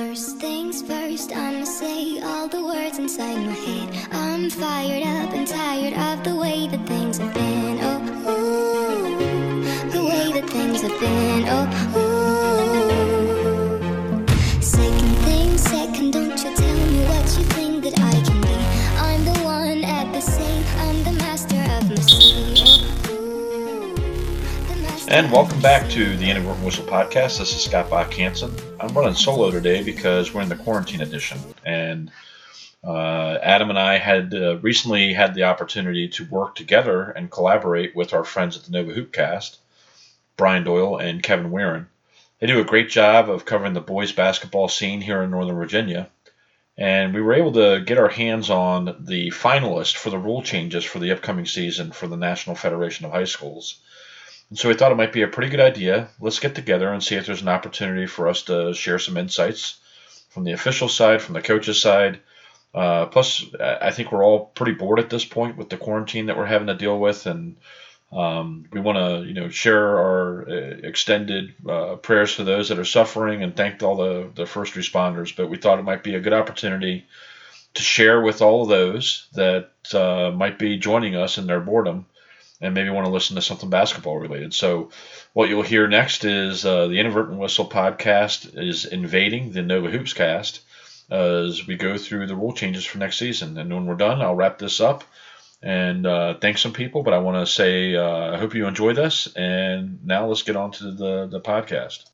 First things first, I'ma say all the words inside my head. I'm fired up and tired of the way that things have been. Oh, ooh, the way that things have been. Oh, And welcome back to the Inadvertent Whistle podcast. This is Scott Bach Hansen. I'm running solo today because we're in the quarantine edition, and uh, Adam and I had uh, recently had the opportunity to work together and collaborate with our friends at the Nova Hoopcast, Brian Doyle and Kevin Weirin. They do a great job of covering the boys basketball scene here in Northern Virginia, and we were able to get our hands on the finalists for the rule changes for the upcoming season for the National Federation of High Schools. And so we thought it might be a pretty good idea. Let's get together and see if there's an opportunity for us to share some insights from the official side, from the coaches' side. Uh, plus, I think we're all pretty bored at this point with the quarantine that we're having to deal with, and um, we want to, you know, share our uh, extended uh, prayers for those that are suffering and thank all the, the first responders. But we thought it might be a good opportunity to share with all of those that uh, might be joining us in their boredom and maybe want to listen to something basketball related. So, what you'll hear next is uh, the Inadvertent Whistle podcast is invading the Nova Hoops cast as we go through the rule changes for next season. And when we're done, I'll wrap this up and uh, thank some people. But I want to say uh, I hope you enjoy this. And now let's get on to the, the podcast.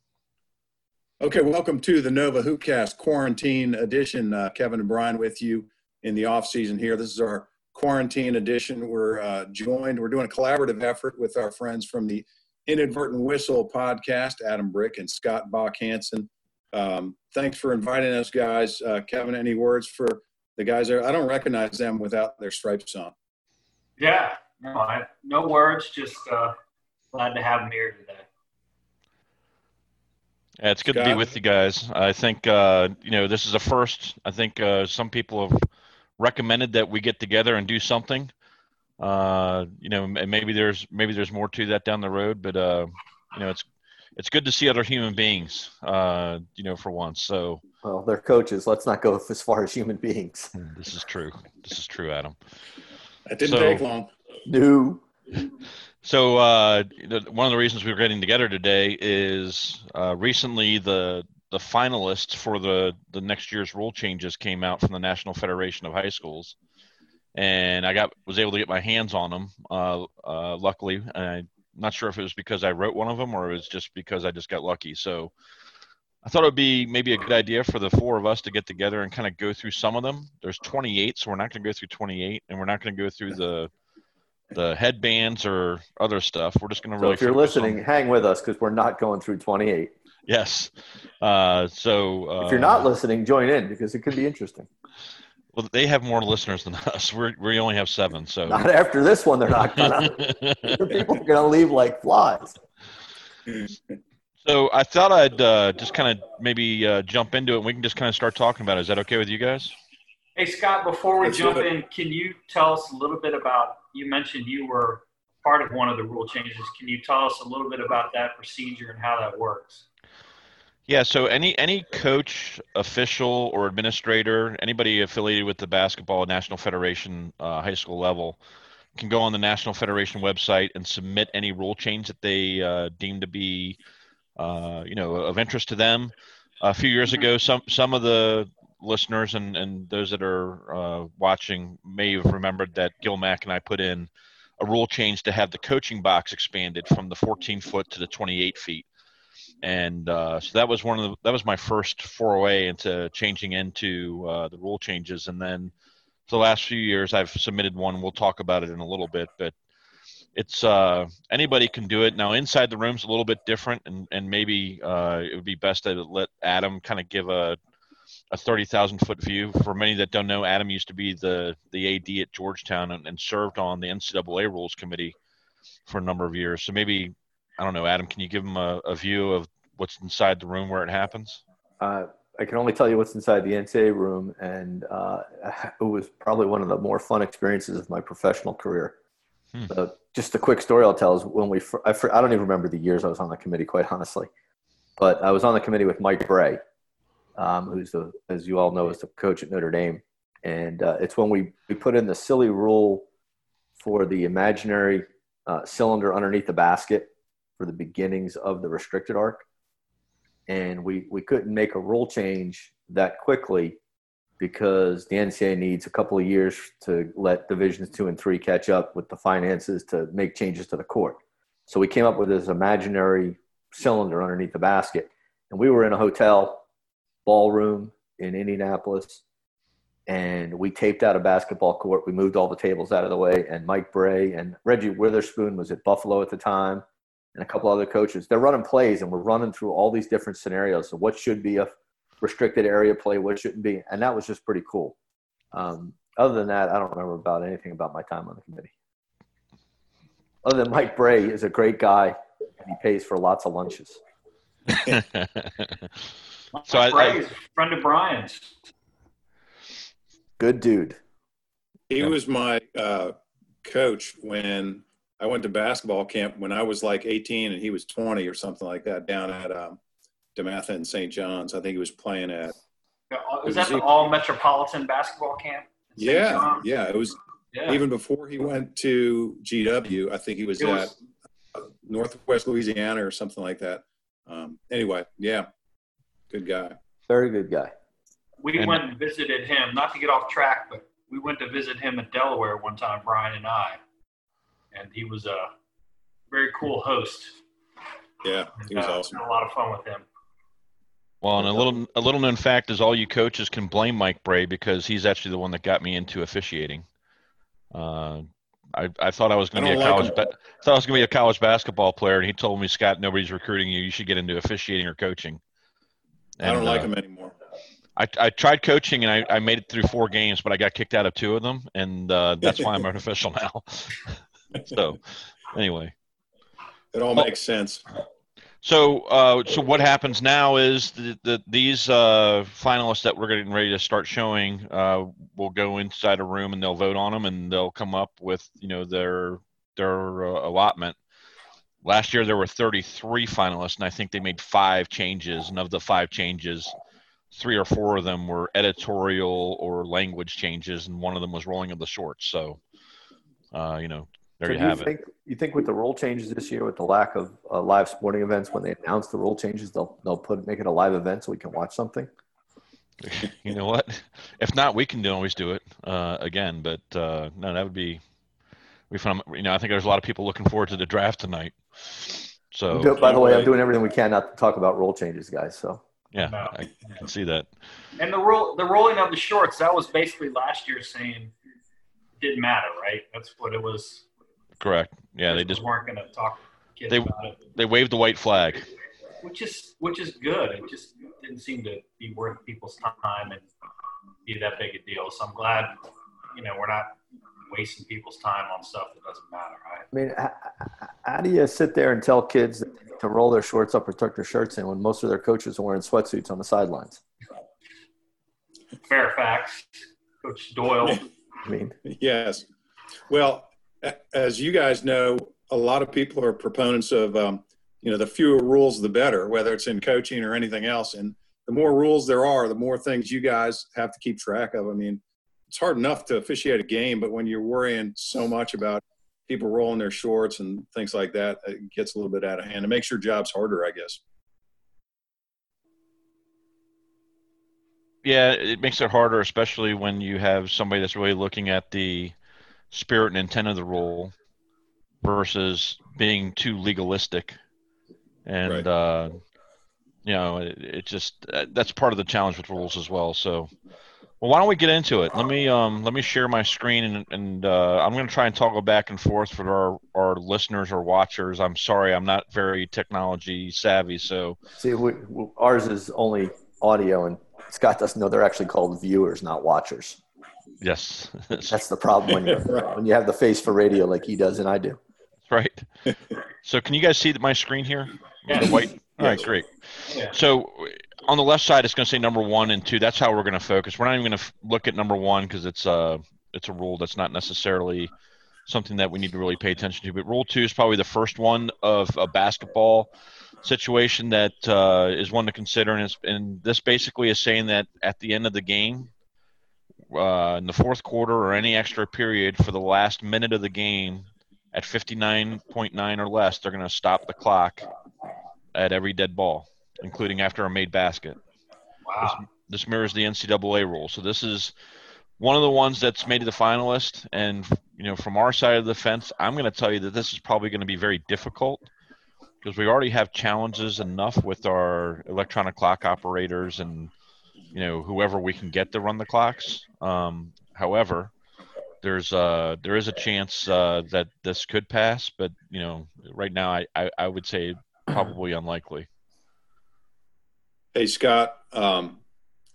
Okay, welcome to the Nova Hoopcast Quarantine Edition. Uh, Kevin and Brian with you in the off season here. This is our quarantine edition. We're uh, joined. We're doing a collaborative effort with our friends from the Inadvertent Whistle podcast, Adam Brick and Scott Bach Hansen. Um, thanks for inviting us, guys. Uh, Kevin, any words for the guys there? I don't recognize them without their stripes on. Yeah, no, I, no words. Just uh, glad to have them here today. Yeah, it's good to be with you guys. I think uh, you know this is a first. I think uh, some people have recommended that we get together and do something. Uh, you know, and maybe there's maybe there's more to that down the road, but uh, you know, it's it's good to see other human beings. Uh, you know, for once. So Well, they're coaches. Let's not go as far as human beings. this is true. This is true, Adam. That didn't So- take long. No. So uh, one of the reasons we're getting together today is uh, recently the the finalists for the the next year's rule changes came out from the National Federation of High Schools, and I got was able to get my hands on them. Uh, uh, luckily, and I'm not sure if it was because I wrote one of them or it was just because I just got lucky. So. I thought it would be maybe a good idea for the four of us to get together and kind of go through some of them. There's 28, so we're not going to go through 28, and we're not going to go through the the headbands or other stuff. We're just going to So if you're focus on- listening, hang with us because we're not going through 28. Yes. Uh, so uh, If you're not listening, join in because it could be interesting. well, they have more listeners than us. We're, we only have seven. So. Not after this one, they're not gonna. People are gonna leave like flies. so I thought I'd uh, just kind of maybe uh, jump into it. and We can just kind of start talking about it. Is that okay with you guys? Hey, Scott, before we Let's jump do in, can you tell us a little bit about? You mentioned you were part of one of the rule changes. Can you tell us a little bit about that procedure and how that works? Yeah, so any any coach, official, or administrator, anybody affiliated with the basketball national federation uh, high school level, can go on the national federation website and submit any rule change that they uh, deem to be, uh, you know, of interest to them. A few years ago, some some of the listeners and and those that are uh, watching may have remembered that Gil Mack and I put in a rule change to have the coaching box expanded from the 14 foot to the 28 feet and uh, so that was one of the that was my first foray into changing into uh, the rule changes and then for the last few years i've submitted one we'll talk about it in a little bit but it's uh, anybody can do it now inside the room's a little bit different and, and maybe uh, it would be best to let adam kind of give a a 30,000 foot view. For many that don't know, Adam used to be the, the AD at Georgetown and, and served on the NCAA rules committee for a number of years. So maybe, I don't know, Adam, can you give them a, a view of what's inside the room where it happens? Uh, I can only tell you what's inside the NCAA room, and uh, it was probably one of the more fun experiences of my professional career. Hmm. Uh, just a quick story I'll tell is when we I, I don't even remember the years I was on the committee, quite honestly, but I was on the committee with Mike Brey, um, who's the, as you all know, is the coach at Notre Dame. And uh, it's when we, we put in the silly rule for the imaginary uh, cylinder underneath the basket for the beginnings of the restricted arc. And we, we couldn't make a rule change that quickly because the NCAA needs a couple of years to let divisions two and three catch up with the finances to make changes to the court. So we came up with this imaginary cylinder underneath the basket. And we were in a hotel ballroom in Indianapolis and we taped out a basketball court. We moved all the tables out of the way, and Mike Brey and Reggie Witherspoon was at Buffalo at the time, and a couple other coaches. They're running plays, and we're running through all these different scenarios. So what should be a restricted area play, what shouldn't be, and that was just pretty cool. Um, other than that, I don't remember about anything about my time on the committee. Other than Mike Brey is a great guy, and he pays for lots of lunches. so I, I, friend of Brian's. Good dude. He yeah. was my uh, coach when I went to basketball camp when I was like 18 and he was 20 or something like that down at um, DeMatha and St. John's. I think he was playing at. Was that the all metropolitan basketball camp? Yeah, John's? yeah. It was yeah. even before he went to GW. I think he was, was at Northwest Louisiana or something like that. Um, anyway, yeah, good guy. Very good guy. We and, went and visited him. Not to get off track, but we went to visit him in Delaware one time, Brian and I, and he was a very cool host. Yeah, he was uh, awesome. Had a lot of fun with him. Well, and a little a little known fact is all you coaches can blame Mike Brey because he's actually the one that got me into officiating. Uh, I, I thought I was going to be a like college ba- thought I was going to be a college basketball player, and he told me, Scott, nobody's recruiting you. You should get into officiating or coaching. And, I don't like uh, him anymore. I, I tried coaching and I, I made it through four games, but I got kicked out of two of them, and uh, that's why I'm an official now. so, anyway, it all makes sense. So, uh, so what happens now is that the, these uh, finalists that we're getting ready to start showing uh, will go inside a room and they'll vote on them and they'll come up with you know their their uh, allotment. Last year there were 33 finalists and I think they made five changes, and of the five changes, three or four of them were editorial or language changes, and one of them was rolling of the shorts. So, uh, you know, there so you have you it. Think, you think with the rule changes this year, with the lack of uh, live sporting events, when they announce the rule changes, they'll they'll put make it a live event so we can watch something. you know what? If not, we can always do it uh, again. But uh, no, that would be we found. You know, I think there's a lot of people looking forward to the draft tonight. So, by the way, I'm doing everything we can not to talk about rule changes, guys. So yeah, no. I can see that. And the roll, the rolling of the shorts, that was basically last year saying it didn't matter, right? That's what it was. Correct. Yeah, they just weren't going to talk kids they, about it. They waved the white flag. Which is which is good. It just didn't seem to be worth people's time and be that big a deal. So I'm glad, you know, we're not wasting people's time on stuff that doesn't matter, right? I mean, how do you sit there and tell kids to roll their shorts up or tuck their shirts in when most of their coaches are wearing sweatsuits on the sidelines? Fairfax, Coach Doyle. I mean, yes. Well, as you guys know, a lot of people are proponents of, um, you know, the fewer rules, the better, whether it's in coaching or anything else. And the more rules there are, the more things you guys have to keep track of. I mean, it's hard enough to officiate a game, but when you're worrying so much about people rolling their shorts and things like that, it gets a little bit out of hand. It makes your jobs harder, I guess. Yeah, it makes it harder, especially when you have somebody that's really looking at the spirit and intent of the rule versus being too legalistic. And, right. uh, you know, it, it just uh, that's part of the challenge with rules as well. So, well, why don't we get into it? Let me um let me share my screen and and uh, I'm going to try and toggle back and forth for our our listeners or watchers. I'm sorry, I'm not very technology savvy, so see, we, ours is only audio, and Scott doesn't know they're actually called viewers, not watchers. Yes, that's the problem when you right. when you have the face for radio like he does and I do. Right. so, can you guys see my screen here? Yeah. The white. All right, great. Yeah. So on the left side, it's going to say number one and two. That's how we're going to focus. We're not even going to f- look at number one because it's a uh, it's a rule that's not necessarily something that we need to really pay attention to. But rule two is probably the first one of a basketball. situation that uh, is one to consider, and, and this basically is saying that at the end of the game, uh, in the fourth quarter or any extra period for the last minute of the game, at 59.9 or less, they're going to stop the clock at every dead ball, including after a made basket. Wow. This, this mirrors the NCAA rule. So this is one of the ones that's made the finalist. And you know, from our side of the fence, I'm going to tell you that this is probably going to be very difficult because we already have challenges enough with our electronic clock operators and you know whoever we can get to run the clocks. Um, however, there's uh there is a chance uh, that this could pass, but you know right now I, I, I would say probably unlikely. Hey Scott, um,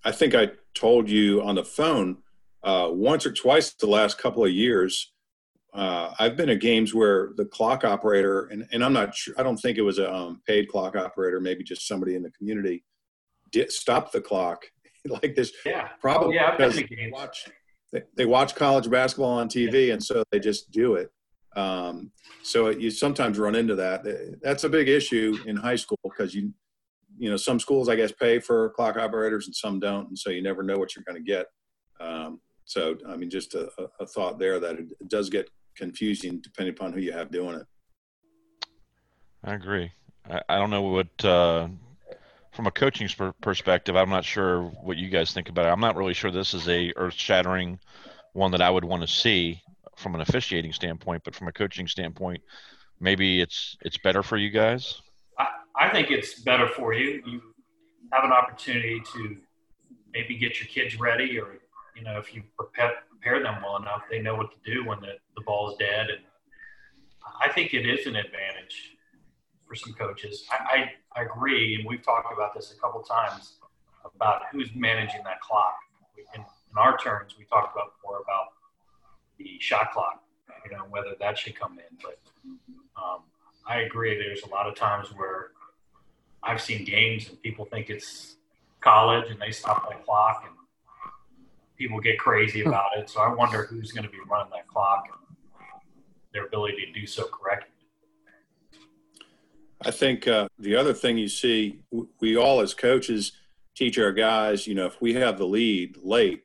I think I told you on the phone uh, once or twice the last couple of years. Uh, I've been at games where the clock operator, and, and I'm not sure, I don't think it was a um, paid clock operator, maybe just somebody in the community, did stop the clock like this. Yeah. Probably Oh, yeah, because to they watch, they, they watch college basketball on TV, and so they just do it. Um, so you sometimes run into that. That's a big issue in high school because you, you know, some schools I guess pay for clock operators and some don't, and so you never know what you're going to get. Um, so I mean, just a, a thought there that it, it does get confusing depending upon who you have doing it. I agree. I, I don't know what, uh, from a coaching per- perspective, I'm not sure what you guys think about it. I'm not really sure this is a earth-shattering one that I would want to see from an officiating standpoint, but from a coaching standpoint, maybe it's it's better for you guys. I, I think it's better for you. You have an opportunity to maybe get your kids ready, or you know, if you prepare, prepare them well enough, they know what to do when the, the ball is dead. And I think it is an advantage for some coaches. I, I, I agree, and we've talked about this a couple times about who's managing that clock. In, in our terms, we talked about more about the shot clock, you know, whether that should come in. But um, I agree. There's a lot of times where I've seen games and people think it's college and they stop that clock and people get crazy about it. So I wonder who's going to be running that clock and their ability to do so correctly. I think uh, the other thing you see, we all as coaches teach our guys, you know, if we have the lead late,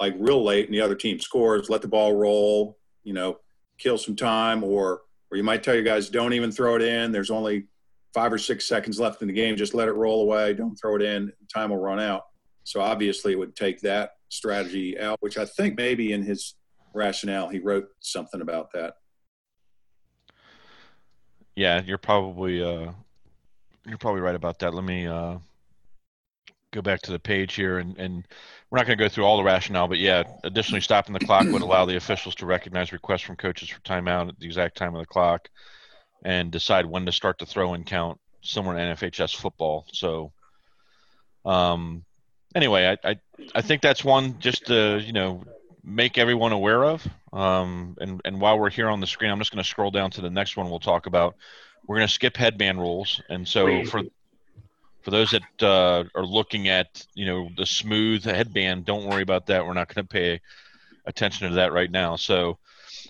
like real late, and the other team scores, let the ball roll, you know, kill some time, or or you might tell your guys, don't even throw it in. There's only five or six seconds left in the game. Just let it roll away. Don't throw it in. Time will run out. So obviously, it would take that strategy out, which I think maybe in his rationale he wrote something about that. Yeah, you're probably uh, you're probably right about that. Let me uh, go back to the page here, and, and we're not going to go through all the rationale, but yeah, additionally, stopping the clock would allow the officials to recognize requests from coaches for timeout at the exact time of the clock, and decide when to start the throw-in count, similar to NFHS football. So, um, anyway, I, I I think that's one just to you know make everyone aware of. Um, and and while we're here on the screen, I'm just going to scroll down to the next one we'll talk about. We're going to skip headband rules, and so Please. for for those that uh, are looking at you know the smooth headband, don't worry about that. We're not going to pay attention to that right now. So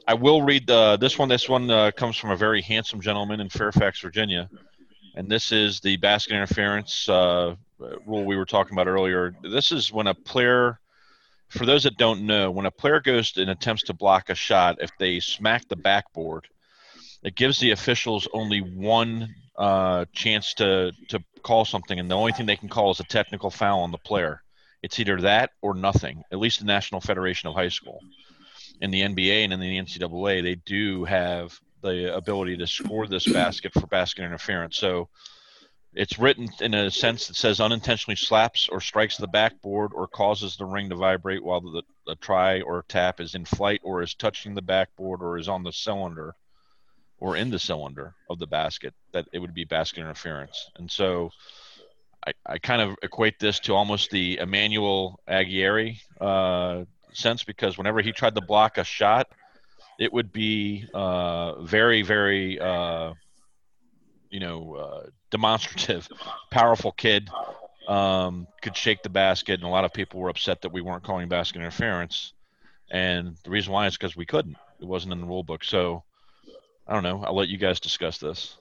I will read the, this one. This one uh, comes from a very handsome gentleman in Fairfax, Virginia, and this is the basket interference uh, rule we were talking about earlier. This is when a player, for those that don't know, when a player goes and attempts to block a shot, if they smack the backboard, it gives the officials only one uh, chance to to call something, and the only thing they can call is a technical foul on the player. It's either that or nothing. At least the National Federation of High School, in the NBA and in the NCAA, they do have the ability to score this basket for basket interference. So it's written in a sense that says unintentionally slaps or strikes the backboard or causes the ring to vibrate while the, the try or tap is in flight or is touching the backboard or is on the cylinder or in the cylinder of the basket that it would be basket interference. And so I, I kind of equate this to almost the Emmanuel Aguirre uh, sense because whenever he tried to block a shot, it would be uh, very, very, uh, you know, uh, demonstrative, powerful kid. Um, could shake the basket, and a lot of people were upset that we weren't calling basket interference. And the reason why is because we couldn't. It wasn't in the rule book. So I don't know. I'll let you guys discuss this.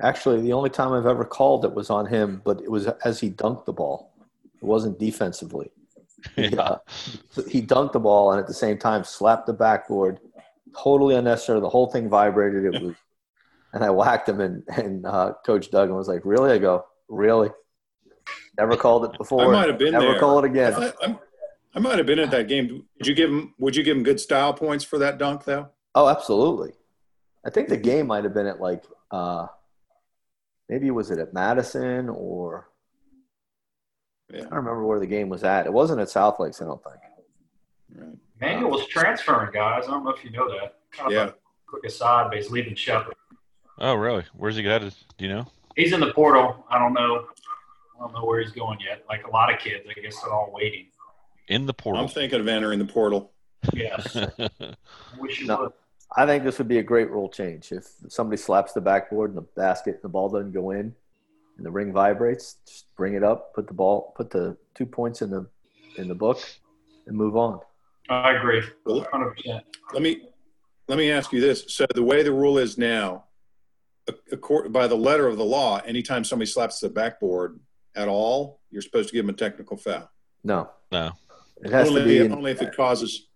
Actually, the only time I've ever called it was on him, but it was as he dunked the ball. It wasn't defensively. He, Yeah. uh, he dunked the ball and at the same time slapped the backboard. Totally unnecessary. The whole thing vibrated. It was, and I whacked him, and and uh, Coach Duggan was like, "Really?" I go, "Really?" Never called it before. I might have been Never there. call it again. I, I'm- I might have been at that game. Would you give him? Would you give him good style points for that dunk, though? Oh, absolutely. I think the game might have been at like uh, maybe was it at Madison or Yeah. I don't remember where the game was at. It wasn't at South Lakes, I don't think. Right. Manuel was transferring guys. I don't know if you know that. Kind of Yeah. a quick aside, but he's leaving Shepherd. Oh, really? Where's he headed? Do you know? He's in the portal. I don't know. I don't know where he's going yet. Like a lot of kids, I guess they're all waiting. In the portal. I'm thinking of entering the portal. Yes. I wish No. I think this would be a great rule change. If somebody slaps the backboard and the basket and the ball doesn't go in and the ring vibrates, just bring it up, put the ball put the two points in the in the book and move on. I agree. 100%. Let me let me ask you this. So the way the rule is now, a- accord- by the letter of the law, anytime somebody slaps the backboard at all, you're supposed to give them a technical foul. No. No. It has only, to be in, only if it causes.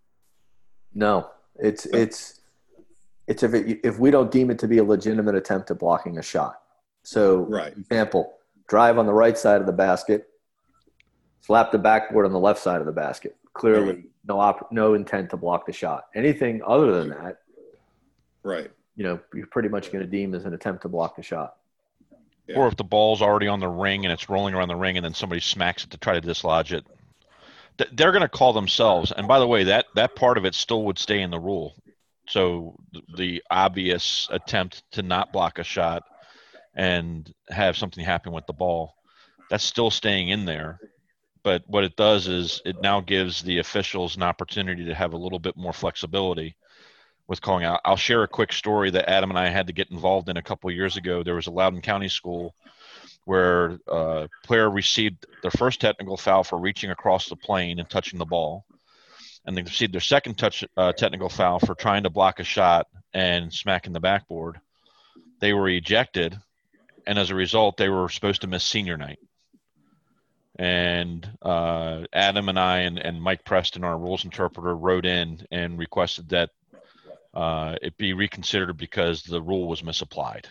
No, it's it's it's if it, if we don't deem it to be a legitimate attempt at blocking a shot. So, Right. example, drive on the right side of the basket, slap the backboard on the left side of the basket. Clearly, no op- no intent to block the shot. Anything other than that, Right. You know, you're pretty much going to deem as an attempt to block the shot. Yeah. Or if the ball's already on the ring and it's rolling around the ring and then somebody smacks it to try to dislodge it. Th- They're going to call themselves. And by the way, that, that part of it still would stay in the rule. So th- the obvious attempt to not block a shot and have something happen with the ball, that's still staying in there. But what it does is it now gives the officials an opportunity to have a little bit more flexibility with calling out. I'll share a quick story that Adam and I had to get involved in a couple years ago. There was a Loudoun County school where a player received their first technical foul for reaching across the plane and touching the ball, and they received their second touch uh, technical foul for trying to block a shot and smacking the backboard. They were ejected, and as a result, they were supposed to miss senior night. And uh, Adam and I and, and Mike Preston, our rules interpreter, wrote in and requested that uh, it be reconsidered because the rule was misapplied.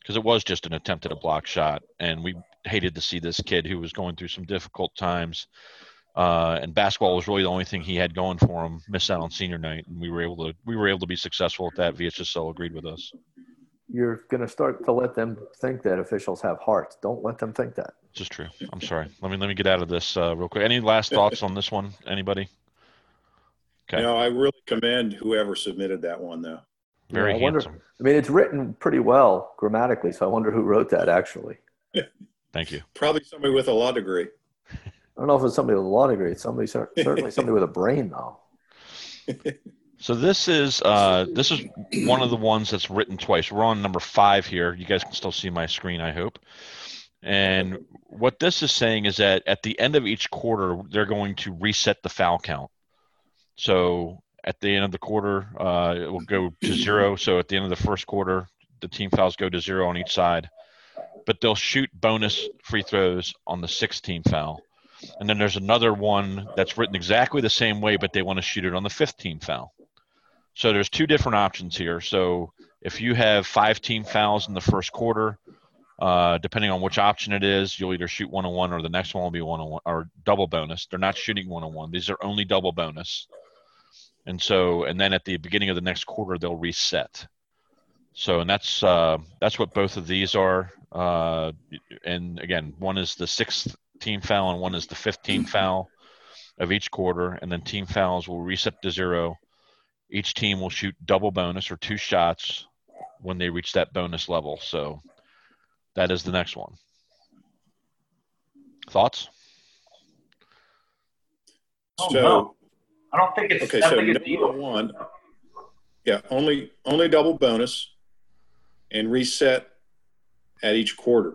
Because it was just an attempt at a block shot, and we hated to see this kid who was going through some difficult times. Uh, and basketball was really the only thing he had going for him. Miss out on senior night, and we were able to we were able to be successful at that. VHSL agreed with us. You're going to start to let them think that officials have hearts. Don't let them think that. This is true. I'm sorry. Let me let me get out of this uh, real quick. Any last thoughts on this one? Anybody? Okay. You know, I really commend whoever submitted that one, though. Very Yeah, I wonder- handsome. I mean, it's written pretty well grammatically, so I wonder who wrote that actually. Thank you. Probably somebody with a law degree. I don't know if it's somebody with a law degree. It's somebody certainly somebody with a brain, though. So this is uh, this is one of the ones that's written twice. We're on number five here. You guys can still see my screen, I hope. And what this is saying is that at the end of each quarter, they're going to reset the foul count. So at the end of the quarter, uh, it will go to zero. So at the end of the first quarter, the team fouls go to zero on each side. But they'll shoot bonus free throws on the sixth team foul. And then there's another one that's written exactly the same way, but they want to shoot it on the fifth team foul. So there's two different options here. So if you have five team fouls in the first quarter, uh, depending on which option it is, you'll either shoot one on one or the next one will be one on one or double bonus. They're not shooting one on one. These are only double bonus. And so, and then at the beginning of the next quarter, they'll reset. So, and that's uh, that's what both of these are. Uh, and again, one is the sixth team foul and one is the 15 foul of each quarter. And then team fouls will reset to zero. Each team will shoot double bonus or two shots when they reach that bonus level. So that is the next one. Thoughts? Oh, so, no. I don't think it's okay, so big number deal. one, yeah, only only double bonus, and reset at each quarter.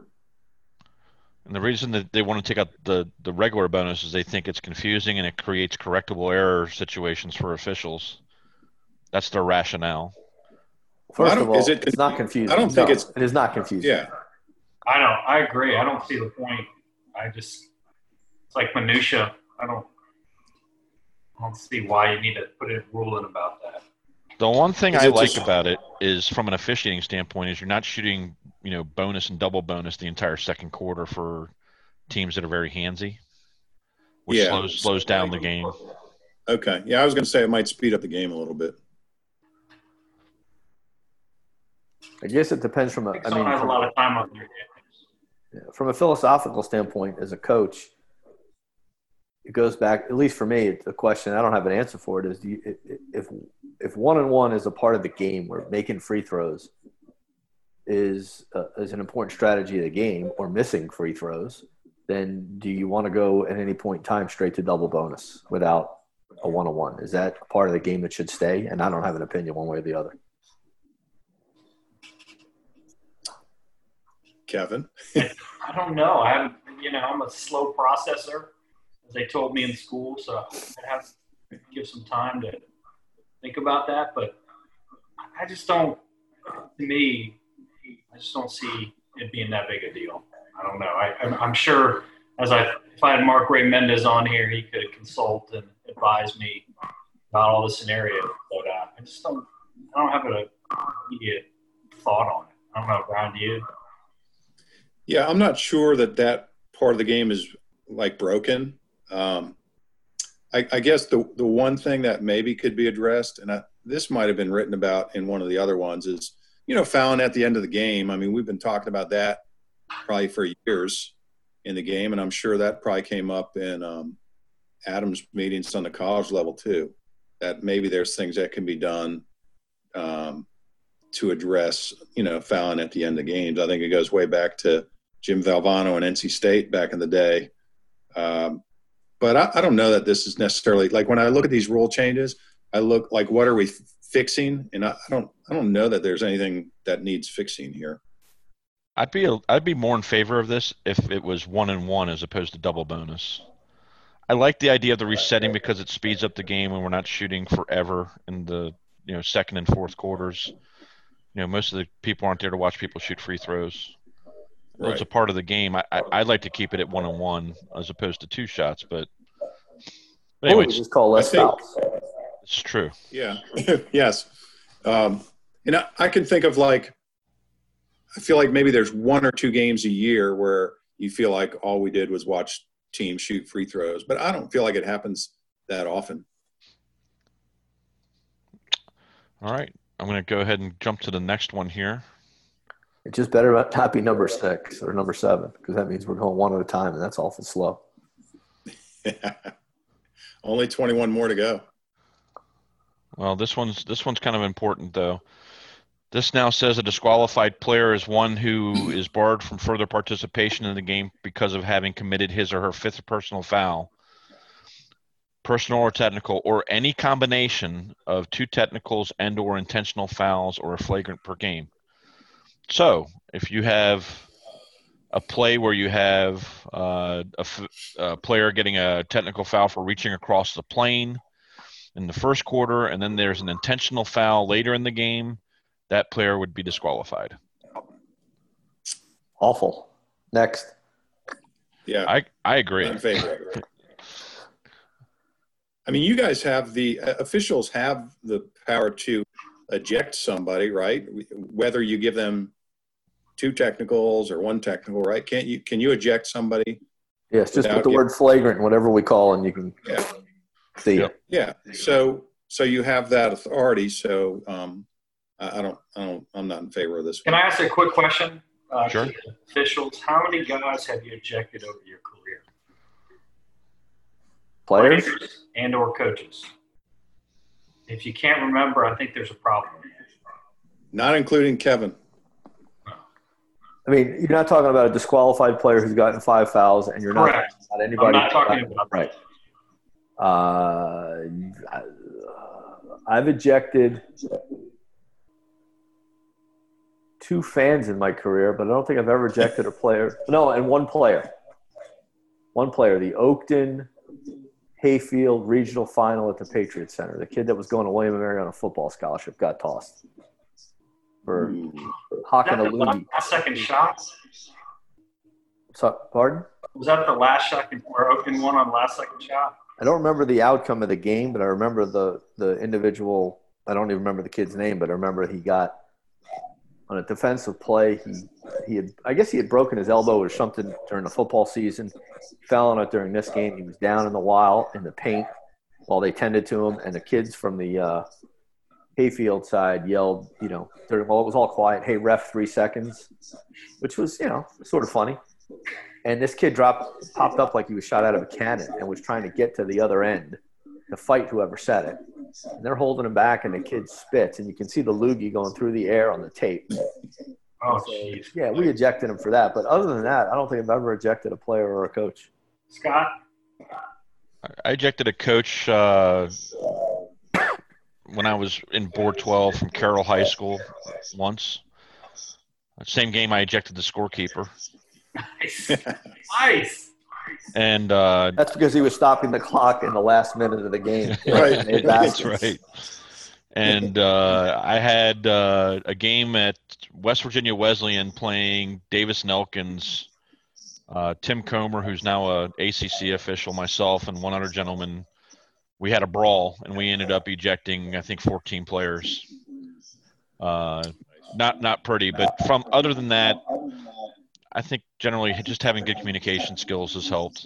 And the reason that they want to take out the, the regular bonus is they think it's confusing and it creates correctable error situations for officials. That's their rationale. First I of all, is it it's not confusing. I don't think No, it's- It is not confusing. Yeah. I don't. I agree. I don't see the point. I just it's like minutia. I don't. I don't see why you need to put a rule in about that. The one thing I like just- about it is from an officiating standpoint is you're not shooting, you know, bonus and double bonus the entire second quarter for teams that are very handsy, which Yeah. slows slows down the game. Okay. Yeah, I was going to say it might speed up the game a little bit. I guess it depends from a. I think I someone mean, a from, lot of time on their hands. from a philosophical standpoint, as a coach, it goes back. At least for me, it's a question I don't have an answer for. It is do you, if if one on one is a part of the game where making free throws is uh, is an important strategy of the game, or missing free throws, then do you want to go at any point in time straight to double bonus without a one on one? Is that a part of the game that should stay? And I don't have an opinion one way or the other. Kevin. I don't know. I haven't. You know, I'm a slow processor, as they told me in school. So I have to give some time to think about that. But I just don't. To me, I just don't see it being that big a deal. I don't know. I, I'm, sure as I if I had Mark Ray Mendez on here, he could consult and advise me about all the scenarios. But uh, I just don't. I don't have an immediate thought on it. I don't know, Brian. Do you? Yeah, I'm not sure that that part of the game is like broken. Um, I, I guess the the one thing that maybe could be addressed, and I, this might have been written about in one of the other ones, is you know fouling at the end of the game. I mean, we've been talking about that probably for years in the game, and I'm sure that probably came up in um, Adam's meetings on the college level too. That maybe there's things that can be done um, to address, you know, fouling at the end of games. I think it goes way back to Jim Valvano and NC State back in the day. Um, but I, I don't know that this is necessarily like when I look at these rule changes, I look like what are we f- fixing, and I, I don't I don't know that there's anything that needs fixing here. I'd be I'd be more in favor of this if it was one and one as opposed to double bonus. I like the idea of the resetting because it speeds up the game and we're not shooting forever in the you know second and fourth quarters. You know, most of the people aren't there to watch people shoot free throws. Well, It's a part of the game. I, I I'd like to keep it at one on one as opposed to two shots, but, but anyway, we it's, just call less I think- fouls. it's true. Yeah. yes. Um, and I, I can think of like, I feel like maybe there's one or two games a year where you feel like all we did was watch teams shoot free throws, but I don't feel like it happens that often. All right, I'm going to go ahead and jump to the next one here. It just better not be number six or number seven because that means we're going one at a time, and that's awful slow. Yeah. Only 21 more to go. Well, this one's this one's kind of important though. This now says a disqualified player is one who is barred from further participation in the game because of having committed his or her fifth personal foul, personal or technical, or any combination of two technicals and or intentional fouls or a flagrant per game. So, if you have a play where you have uh, a, f- a player getting a technical foul for reaching across the plane in the first quarter, and then there's an intentional foul later in the game, that player would be disqualified. Awful. Next. Yeah. I I agree. in favor. I mean, you guys have the uh, officials have the power to eject somebody, right? Whether you give them two technicals or one technical, right? Can't you? Can you eject somebody? Yes, just Without put the word flagrant, whatever we call, and you can Yeah. see Yep. it. Yeah. So, so you have that authority. So, um, I I don't, I don't, I'm not in favor of this. Can I ask a quick question? Uh, Sure. Officials, how many guys have you ejected over your career? Players? and or coaches. If you can't remember, I think there's a problem. Not including Kevin. I mean, you're not talking about a disqualified player who's gotten five fouls, and you're not Correct. talking about anybody. I'm not talking about right. Uh, I- I've ejected two fans in my career, but I don't think I've ever ejected a player. No, and one player. One player, the Oakton Hayfield regional final at the Patriot Center. The kid that was going to William and Mary on a football scholarship got tossed. For Ooh. hawking that the loogie. last second shot? So, pardon? Was that the last second or open one on last second shot? I don't remember the outcome of the game, but I remember the the individual. I don't even remember the kid's name, but I remember he got on a defensive play. He he had I guess he had broken his elbow or something during the football season. He fell on it during this game. He was down in the wild in the paint while they tended to him, and the kids from the uh, hayfield side yelled, you know, during, well, it was all quiet. Hey, ref, three seconds, which was you know sort of funny. And this kid dropped, popped up like he was shot out of a cannon and was trying to get to the other end to fight whoever said it. And they're holding him back, and the kid spits, and you can see the loogie going through the air on the tape. Oh, So, yeah, we ejected him for that. But other than that, I don't think I've ever ejected a player or a coach. Scott, I ejected a coach uh, when I was in Board 12 from Carroll High School once. Same game, I ejected the scorekeeper, nice, nice. and uh, That's because he was stopping the clock in the last minute of the game. Right. That's right. And uh, I had uh, a game at West Virginia Wesleyan playing Davis and Elkins, uh, Tim Comer, who's now a ACC official, myself, and one other gentleman. We had a brawl, and we ended up ejecting, I think, 14 players. Uh, not not pretty, but from other than that, I think generally just having good communication skills has helped.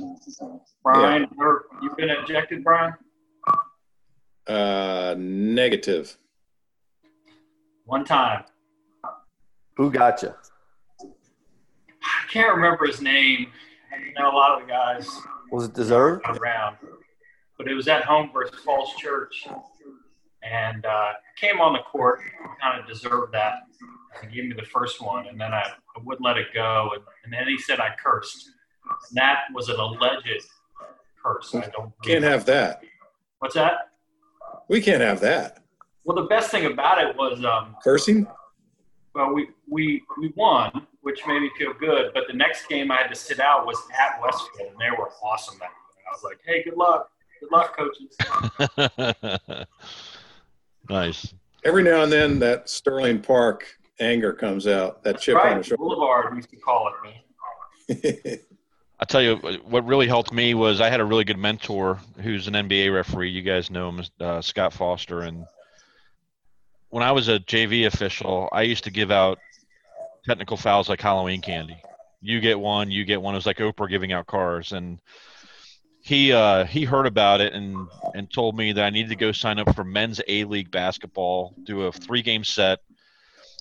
Brian, you're- you've been ejected, Brian? Uh, negative. One time. Who got you? I can't remember his name. I know a lot of the guys Was it deserved? around, but it was at home versus Falls Church, and uh, came on the court, kind of deserved that. He gave me the first one, and then I, I wouldn't let it go, and, and then he said I cursed. And that was an alleged curse. I don't Can't have that. What's that? We can't have that. Well, the best thing about it was, um, Cursing? well, we, we we won, which made me feel good. But the next game I had to sit out was at Westfield, and they were awesome that year. I was like, hey, good luck, good luck, coaches. nice. Every now and then that Sterling Park anger comes out, that chip on the Right, shoulder. Boulevard, we used to call it, man. I tell you what really helped me was I had a really good mentor who's an NBA referee. You guys know him, uh, Scott Foster. And when I was a JV official, I used to give out technical fouls like Halloween candy. You get one, you get one. It was like Oprah giving out cars. And he uh, he heard about it and and told me that I needed to go sign up for men's A League basketball, do a three game set.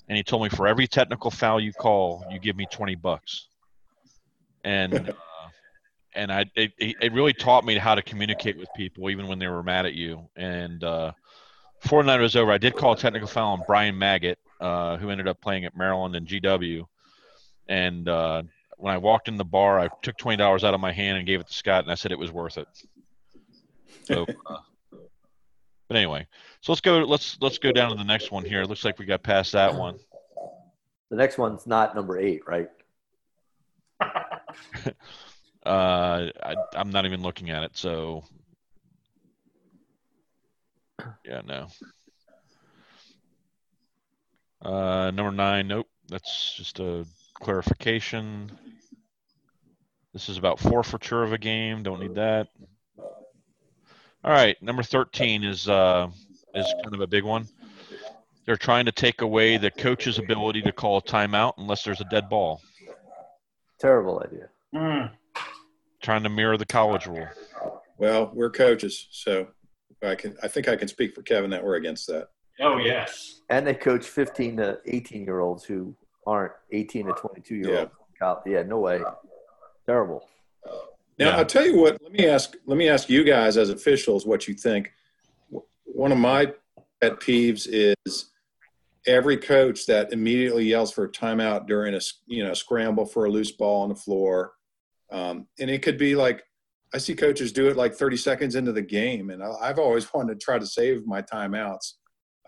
And he told me for every technical foul you call, you give me twenty bucks. And and I it, it really taught me how to communicate with people even when they were mad at you. And uh, before night was over, I did call a technical foul on Brian Maggot, uh, who ended up playing at Maryland and GW. And uh, when I walked in the bar, I took twenty dollars out of my hand and gave it to Scott, and I said it was worth it. So, uh, but anyway, so let's go. Let's let's go down to the next one here. It looks like we got past that one. The next one's not number eight, right? Uh, I, I'm not even looking at it. So, yeah, no. Uh, number nine, nope. That's just a clarification. This is about forfeiture of a game. Don't need that. All right, number 13 is uh, is kind of a big one. They're trying to take away the coach's ability to call a timeout unless there's a dead ball. Terrible idea. Mm. Trying to mirror the college rule. Well, we're coaches, so I can. I think I can speak for Kevin that we're against that. Oh yes. And they coach 15 to 18 year olds who aren't 18 to 22 year olds. Yeah, no way. Terrible. Now Yeah. I'll tell you what. Let me ask. Let me ask you guys as officials what you think. One of my pet peeves is every coach that immediately yells for a timeout during a you know scramble for a loose ball on the floor, um, and it could be like I see coaches do it like 30 seconds into the game, and I, I've always wanted to try to save my timeouts.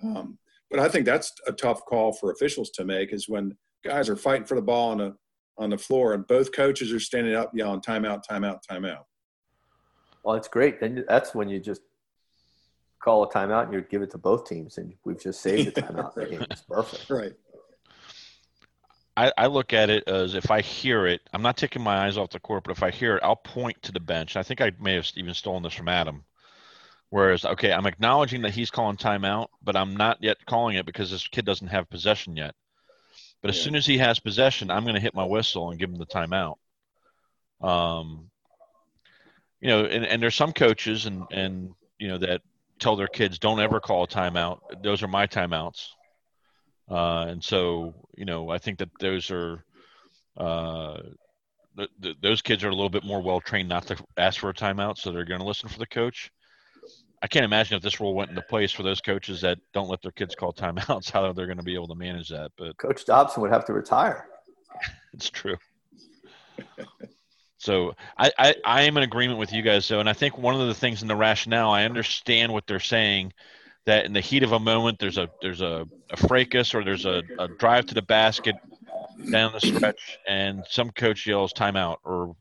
Um, but I think that's a tough call for officials to make is when guys are fighting for the ball on the on the floor and both coaches are standing up yelling timeout, timeout, timeout. Well, it's great. Then that's when you just call a timeout and you give it to both teams, and we've just saved the timeout. in the game. It's perfect. Right. I, I look at it as if I hear it, I'm not taking my eyes off the court, but if I hear it, I'll point to the bench. I think I may have even stolen this from Adam. Whereas, okay, I'm acknowledging that he's calling timeout, but I'm not yet calling it because this kid doesn't have possession yet. But as Yeah. soon as he has possession, I'm going to hit my whistle and give him the timeout. Um, you know, and, and there's some coaches and and you know that tell their kids don't ever call a timeout. Those are my timeouts. Uh, and so, you know, I think that those are, uh, th- th- those kids are a little bit more well trained not to ask for a timeout, so they're going to listen for the coach. I can't imagine if this rule went into place for those coaches that don't let their kids call timeouts, how they're going to be able to manage that. But Coach Dobson would have to retire. it's true. So I, I, I am in agreement with you guys though, and I think one of the things in the rationale, I understand what they're saying, that in the heat of a moment there's a there's a, a fracas or there's a, a drive to the basket down the stretch and some coach yells timeout or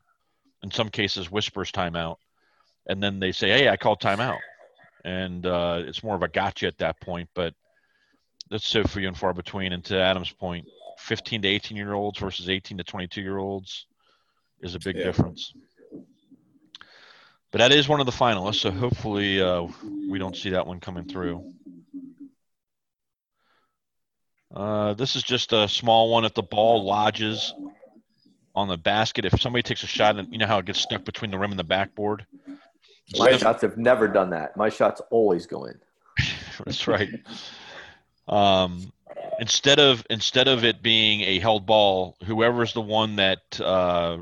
in some cases whispers timeout and then they say, Hey, I called timeout. And uh, it's more of a gotcha at that point, but that's so few and far between. And to Adam's point, 15 to 18 year olds versus 18 to 22 year olds is a big Yeah. difference. But that is one of the finalists, so hopefully uh, we don't see that one coming through. Uh, this is just a small one. If the ball lodges on the basket, if somebody takes a shot, and you know how it gets stuck between the rim and the backboard. My Instead shots have never done that. My shots always go in. That's right. Um, instead of instead of it being a held ball, whoever's the one that uh,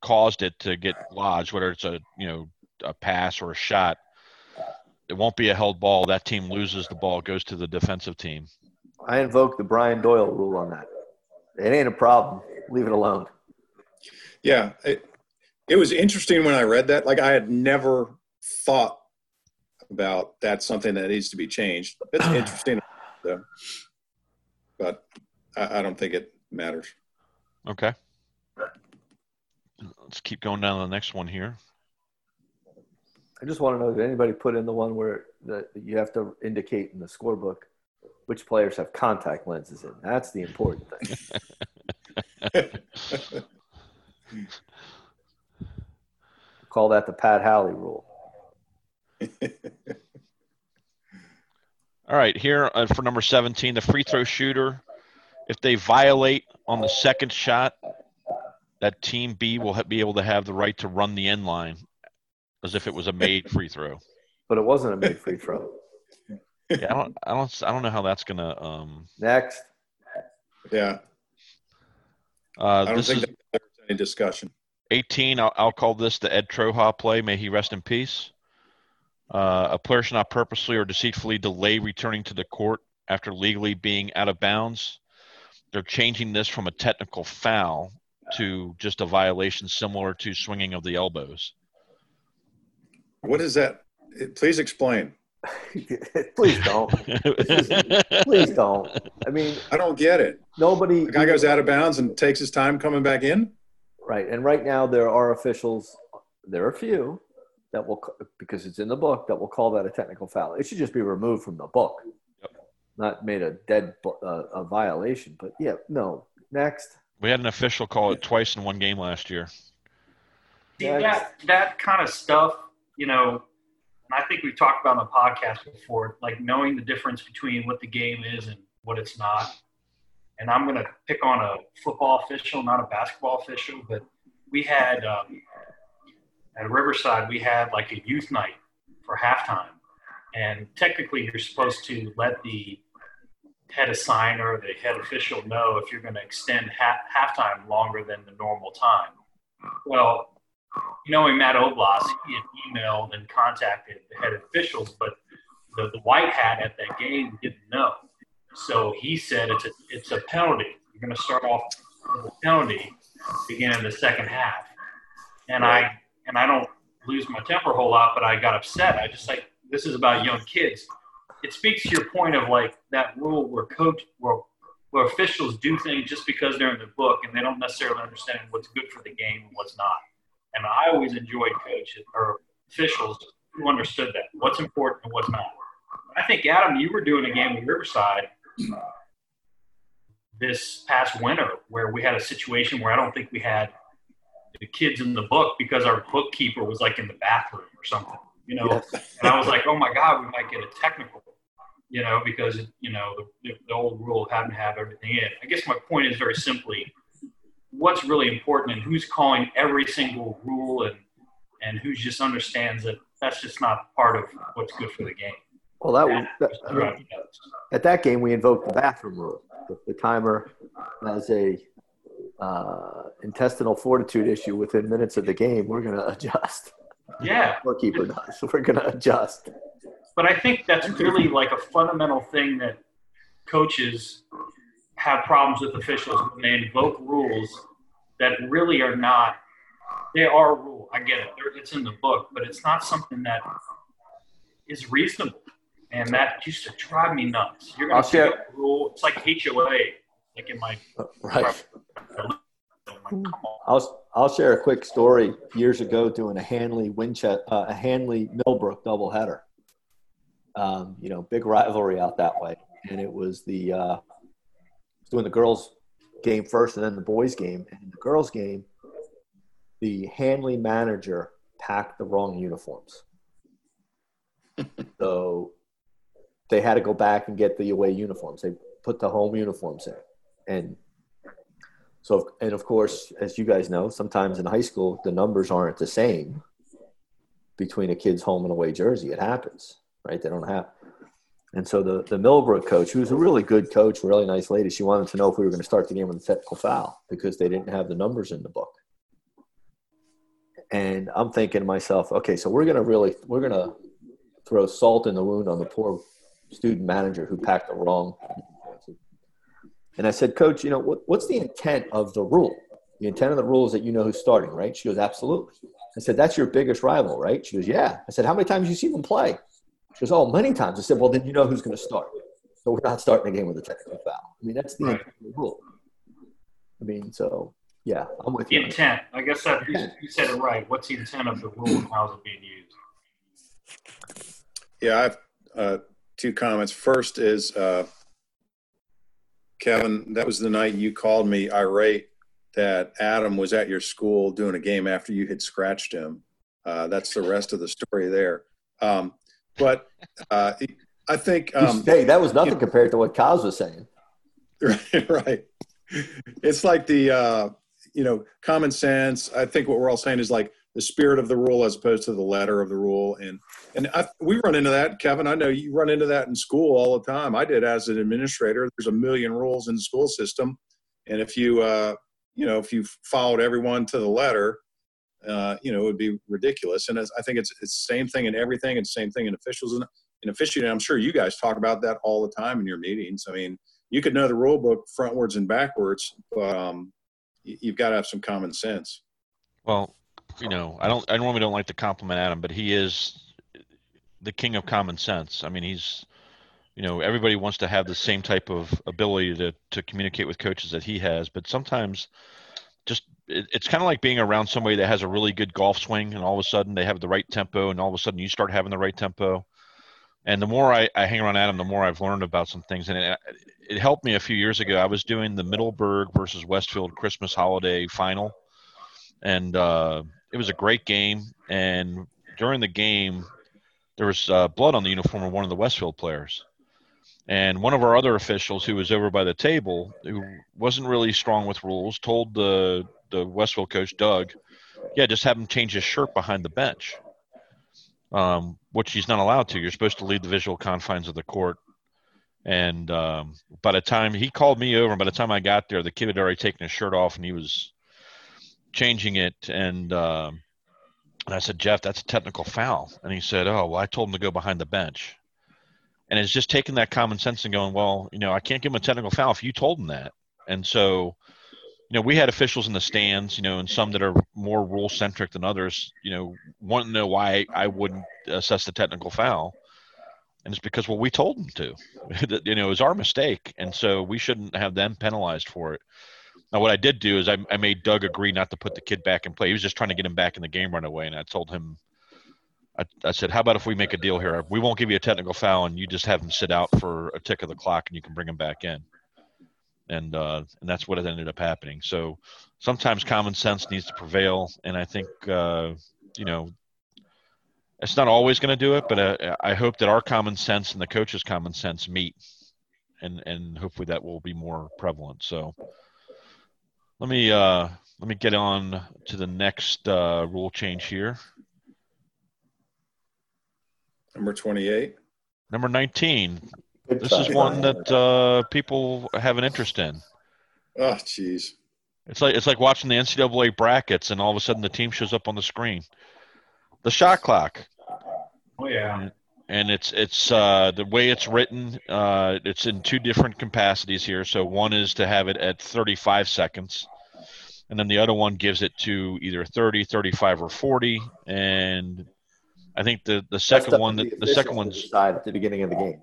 caused it to get lodged, whether it's a you know a pass or a shot, it won't be a held ball. That team loses the ball, goes to the defensive team. I invoke the Brian Doyle rule on that. It ain't a problem. Leave it alone. Yeah, it, it was interesting when I read that. Like I had never thought about that's something that needs to be changed. It's interesting, though. but I, I don't think it matters. Okay. Let's keep going down to the next one here. I just want to know did anybody put in the one where that you have to indicate in the scorebook which players have contact lenses in? That's the important thing. Call that the Pat Halley rule. All right, here uh, for number 17, the free throw shooter, if they violate on the second shot, that team B will ha- be able to have the right to run the end line as if it was a made free throw. But it wasn't a made free throw. Yeah, I don't, I don't, I don't know how that's gonna. Um, Next. Yeah, uh, I don't this think is there's any discussion. 18. I'll, I'll call this the Ed Troha play. May he rest in peace. Uh, a player should not purposely or deceitfully delay returning to the court after legally being out of bounds. They're changing this from a technical foul to just a violation similar to swinging of the elbows. What is that? Please explain. Please don't. Please don't. I mean, I don't get it. nobody. The guy goes out of bounds and takes his time coming back in. Right. And right now, there are officials, there are a few that will, because it's in the book, that will call that a technical foul. It should just be removed from the book, not made a dead uh, a violation. But yeah, no. Next. We had an official call it twice in one game last year. See, that that kind of stuff, you know, and I think we've talked about on the podcast before, like knowing the difference between what the game is and what it's not. And I'm going to pick on a football official, not a basketball official, but we had um, at Riverside, we had like a youth night for halftime. And technically, you're supposed to let the head assigner, the head official know if you're going to extend half, halftime longer than the normal time. Well, knowing Matt Oblas, he had emailed and contacted the head officials, but the, the white hat at that game didn't know. So he said it's a it's a penalty. You're going to start off with a penalty beginning the second half. And I and I don't lose my temper a whole lot, but I got upset. I just like this is about young kids. It speaks to your point of like that rule where coach where where officials do things just because they're in the book and they don't necessarily understand what's good for the game and what's not. And I always enjoyed coaches or officials who understood that what's important and what's not. I think Adam, you were doing a game with Riverside uh, this past winter where we had a situation where I don't think we had the kids in the book because our bookkeeper was like in the bathroom or something, you know. Yes. and I was like, oh my god, we might get a technical, you know, because you know the, the old rule of having to have everything in. I guess my point is very simply, what's really important and who's calling every single rule and and who just understands that that's just not part of what's good for the game. Well, that was that, at that game we invoked the bathroom rule. The, the timer as a uh, intestinal fortitude issue within minutes of the game. We're going to adjust. Yeah, bookkeeper does. We're going to adjust. But I think that's really like a fundamental thing that coaches have problems with officials when they invoke rules that really are not. They are a rule. I get it. It's in the book, but it's not something that is reasonable and that used to drive me nuts. You're going to share rule. It's like HOA, like in my right. I'll I'll share a quick story. Years ago, doing a Handley Winchester, uh, a Handley Millbrook doubleheader. Um, you know, big rivalry out that way, and it was the uh, doing the girls' game first, and then the boys' game. And in the girls' game, the Handley manager packed the wrong uniforms. so they had to go back and get the away uniforms. They put the home uniforms in, and so and of course, as you guys know, sometimes in high school the numbers aren't the same between a kid's home and away jersey. It happens, right? They don't have. And so the, the Millbrook coach, who was a really good coach, really nice lady, she wanted to know if we were going to start the game with a technical foul because they didn't have the numbers in the book. And I'm thinking to myself, okay, so we're going to really, we're going to throw salt in the wound on the poor student manager who packed the wrong. And I said, Coach, you know, what, what's the intent of the rule? The intent of the rule is that you know who's starting, right? She goes, Absolutely. I said, That's your biggest rival, right? She goes, Yeah. I said, How many times you see them play? She goes, Oh, many times. I said, Well, then you know who's going to start. So we're not starting the game with a technical foul. I mean, that's the, right. the rule. I mean, so yeah, I'm with the you. intent. I guess that you, you said it right. What's the intent of the rule and how is it being used? Yeah, I've uh, two comments. First is uh, Kevin, that was the night you called me irate that Adam was at your school doing a game after you had scratched him. Uh, that's the rest of the story there. Um, but uh, I think um, hey, that was nothing compared to what Kaz was saying. Right, right. It's like the uh, you know common sense. I think what we're all saying is like the spirit of the rule as opposed to the letter of the rule. And and I, we run into that, Kevin. I know you run into that in school all the time. I did as an administrator. There's a million rules in the school system, and if you uh, you know if you followed everyone to the letter, uh, you know it would be ridiculous. And I think it's it's the same thing in everything. It's the same thing in officials and in officiating. I'm sure you guys talk about that all the time in your meetings. I mean, you could know the rule book frontwards and backwards, but um, you've got to have some common sense. Well, you know, I don't, I normally don't like to compliment Adam, but he is the king of common sense. I mean, he's, you know, everybody wants to have the same type of ability to to communicate with coaches that he has, but sometimes just it, it's kind of like being around somebody that has a really good golf swing, and all of a sudden they have the right tempo, and all of a sudden you start having the right tempo. And the more I, I hang around Adam, the more I've learned about some things, and it, it helped me a few years ago. I was doing the Middleburg versus Westfield Christmas holiday final, and uh, it was a great game, and during the game, there was uh, blood on the uniform of one of the Westfield players. And one of our other officials, who was over by the table, who wasn't really strong with rules, told the the Westfield coach Doug, "Yeah, just have him change his shirt behind the bench," um, which he's not allowed to. You're supposed to leave the visual confines of the court. And um, by the time he called me over, and by the time I got there, the kid had already taken his shirt off, and he was changing it, and uh, and I said, Jeff, that's a technical foul, and he said, Oh, well, I told him to go behind the bench, and it's just taking that common sense and going, well, you know, I can't give him a technical foul if you told him that, and so. You know, we had officials in the stands, you know, and some that are more rule centric than others, you know, want to know why I wouldn't assess the technical foul. And it's because well we told them to. You know it was our mistake and so we shouldn't have them penalized for it now, what I did do is I, I made Doug agree not to put the kid back in play. He was just trying to get him back in the game right away, and I told him, I, I said, "How about if we make a deal here? We won't give you a technical foul, and you just have him sit out for a tick of the clock, and you can bring him back in." and uh, and that's what ended up happening. So sometimes common sense needs to prevail, and I think uh, you know it's not always going to do it, but uh, I hope that our common sense and the coach's common sense meet, and and hopefully that will be more prevalent. So let me uh, let me get on to the next uh, rule change here. Number 28. Number 19. Good This try. is one that uh, people have an interest in. Oh, jeez. It's like it's like watching the NCAA brackets, and all of a sudden the team shows up on the screen. The shot clock, Oh yeah. and it's it's uh, the way it's written. Uh, it's in two different capacities here. So one is to have it at 35 seconds, and then the other one gives it to either 30, 35, or 40. And I think the the second one, the, the second one's decide at the beginning of the game.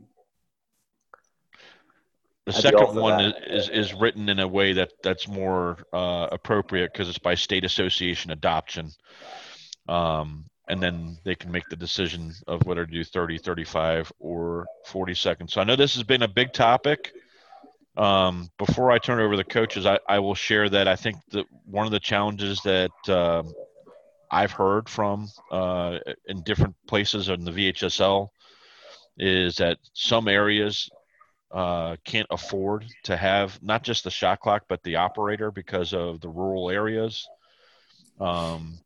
The I'd second one is, is is written in a way that that's more uh, appropriate because it's by state association adoption. Um, and then they can make the decision of whether to do 30, 35, or 40 seconds. So I know this has been a big topic. Um, before I turn over the coaches, I, I will share that I think that one of the challenges that um, I've heard from uh, in different places in the VHSL is that some areas uh, can't afford to have not just the shot clock but the operator because of the rural areas. Um,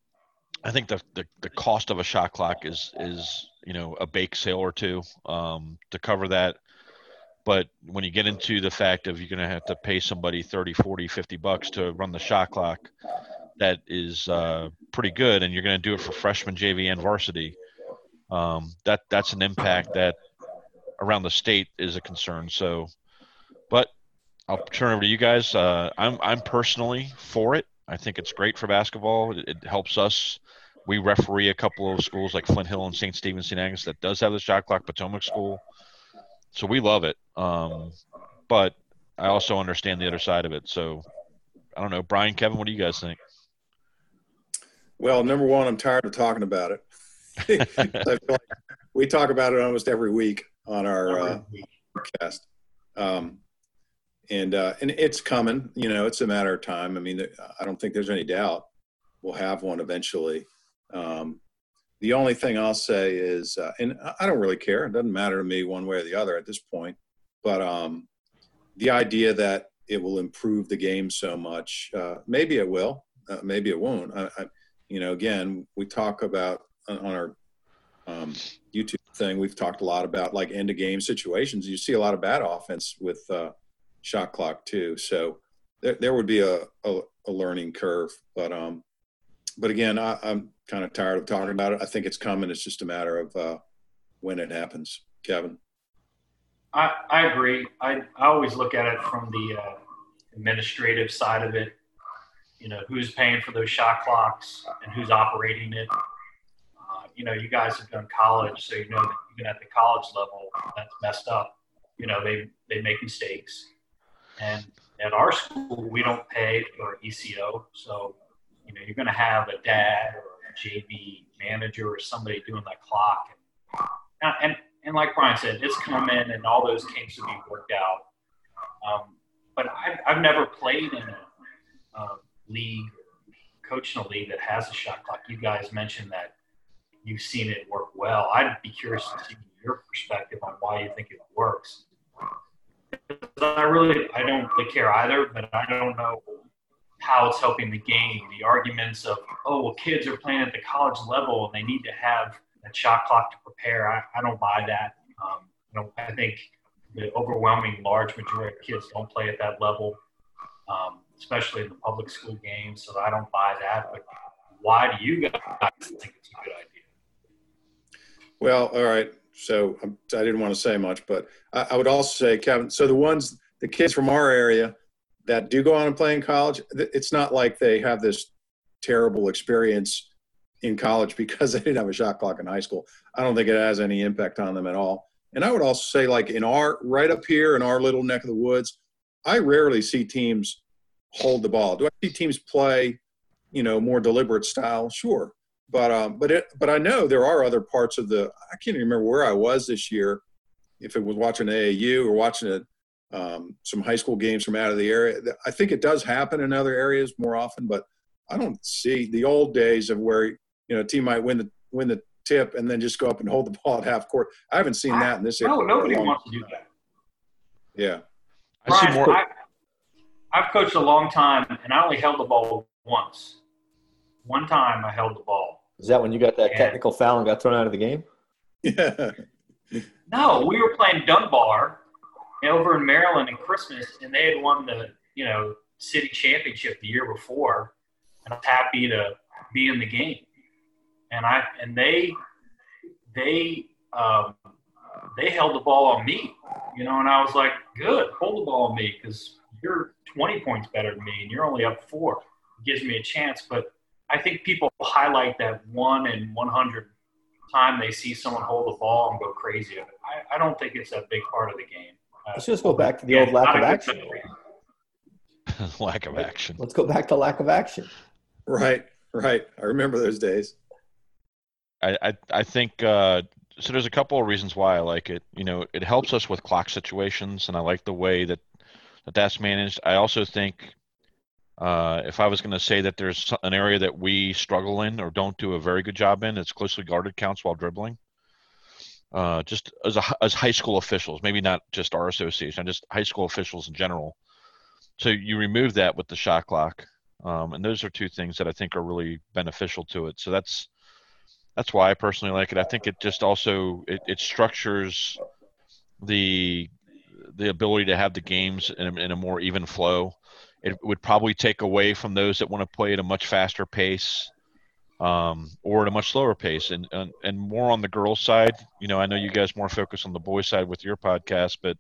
I think the, the the cost of a shot clock is is you know a bake sale or two um, to cover that. But when you get into the fact of you're going to have to pay somebody 30, 40, 50 bucks to run the shot clock, that is uh, pretty good, and you're going to do it for freshman, JV, and varsity. Um, that that's an impact that around the state is a concern. So, but I'll turn over to you guys. Uh, I'm I'm personally for it. I think it's great for basketball. It, it helps us. We referee a couple of schools like Flint Hill and St. Stephen St. Agnes that does have the shot clock. Potomac School, so we love it. Um, but I also understand the other side of it. So I don't know, Brian, Kevin, what do you guys think? Well, number one, I'm tired of talking about it. I feel like we talk about it almost every week on our uh, podcast. Um, and uh, and it's coming. You know, it's a matter of time. I mean, I don't think there's any doubt we'll have one eventually. Um, the only thing I'll say is, uh, and I don't really care. It doesn't matter to me one way or the other at this point. But um, the idea that it will improve the game so much, uh, maybe it will, uh, maybe it won't. I, I, you know, again, we talk about on our um, YouTube thing. We've talked a lot about like end of game situations. You see a lot of bad offense with uh, shot clock too. So there, there would be a, a, a learning curve. But um, but again, I, I'm kind of tired of talking about it. I think it's coming. It's just a matter of uh, when it happens. Kevin. I, I agree. I, I always look at it from the uh, administrative side of it. You know, who's paying for those shot clocks and who's operating it. Uh, you know, you guys have done college, so you know that even at the college level, that's messed up. You know, they, they make mistakes. And at our school, we don't pay for ECO. So, you know, you're going to have a dad or a JV manager or somebody doing that clock. And, and and like Brian said, it's coming and all those kinks will be worked out. Um, but I've, I've never played in a, a league, coached in a league that has a shot clock. You guys mentioned that you've seen it work well. I'd be curious to see your perspective on why you think it works. I really, I don't really care either, but I don't know how it's helping the game. The arguments of, oh, well, kids are playing at the college level and they need to have a shot clock to prepare. I, I don't buy that. Um, you know, I think the overwhelming large majority of kids don't play at that level, um, especially in the public school games. So I don't buy that. But why do you guys think it's a good idea? Well, all right. So um, I didn't want to say much, but I would also say, Kevin. So the ones, the kids from our area that do go on and play in college, it's not like they have this terrible experience in college because they didn't have a shot clock in high school. I don't think it has any impact on them at all. And I would also say, like in our right up here in our little neck of the woods, I rarely see teams hold the ball. Do I see teams play, you know, more deliberate style? Sure, but um, but it, but I know there are other parts of the. I can't even remember where I was this year, if it was watching AAU or watching a, um, some high school games from out of the area. I think it does happen in other areas more often, but I don't see the old days of where you know a team might win the win the tip and then just go up and hold the ball at half court. I haven't seen that in this area. No, nobody wants to do that. Yeah. I see more. I, I've coached a long time, and I only held the ball once. One time, I held the ball. Is that when you got that Yeah. technical foul and got thrown out of the game? Yeah. No, we were playing Dunbar over in Maryland in Christmas, and they had won the you know city championship the year before, and I was happy to be in the game. And I and they they um, they held the ball on me, you know, and I was like, good, hold the ball on me because you're 20 points better than me, and you're only up four. It gives me a chance, but I think people highlight that one in 100 time they see someone hold the ball and go crazy. I, I don't think it's a big part of the game. Uh, Let's just go back to the yeah, old lack of action. lack of action. Let's go back to lack of action. Right. Right. I remember those days. I, I, I think uh, so. There's a couple of reasons why I like it. You know, it helps us with clock situations, and I like the way that, that that's managed. I also think uh, if I was going to say that there's an area that we struggle in or don't do a very good job in, it's closely guarded counts while dribbling. Uh, just as a, as high school officials, maybe not just our association, just high school officials in general. So you remove that with the shot clock, um, and those are two things that I think are really beneficial to it. So that's that's why I personally like it. I think it just also it, it structures the the ability to have the games in a, in a more even flow. It would probably take away from those that want to play at a much faster pace um, or at a much slower pace, and, and and more on the girls' side. You know, I know you guys more focus on the boys' side with your podcast, but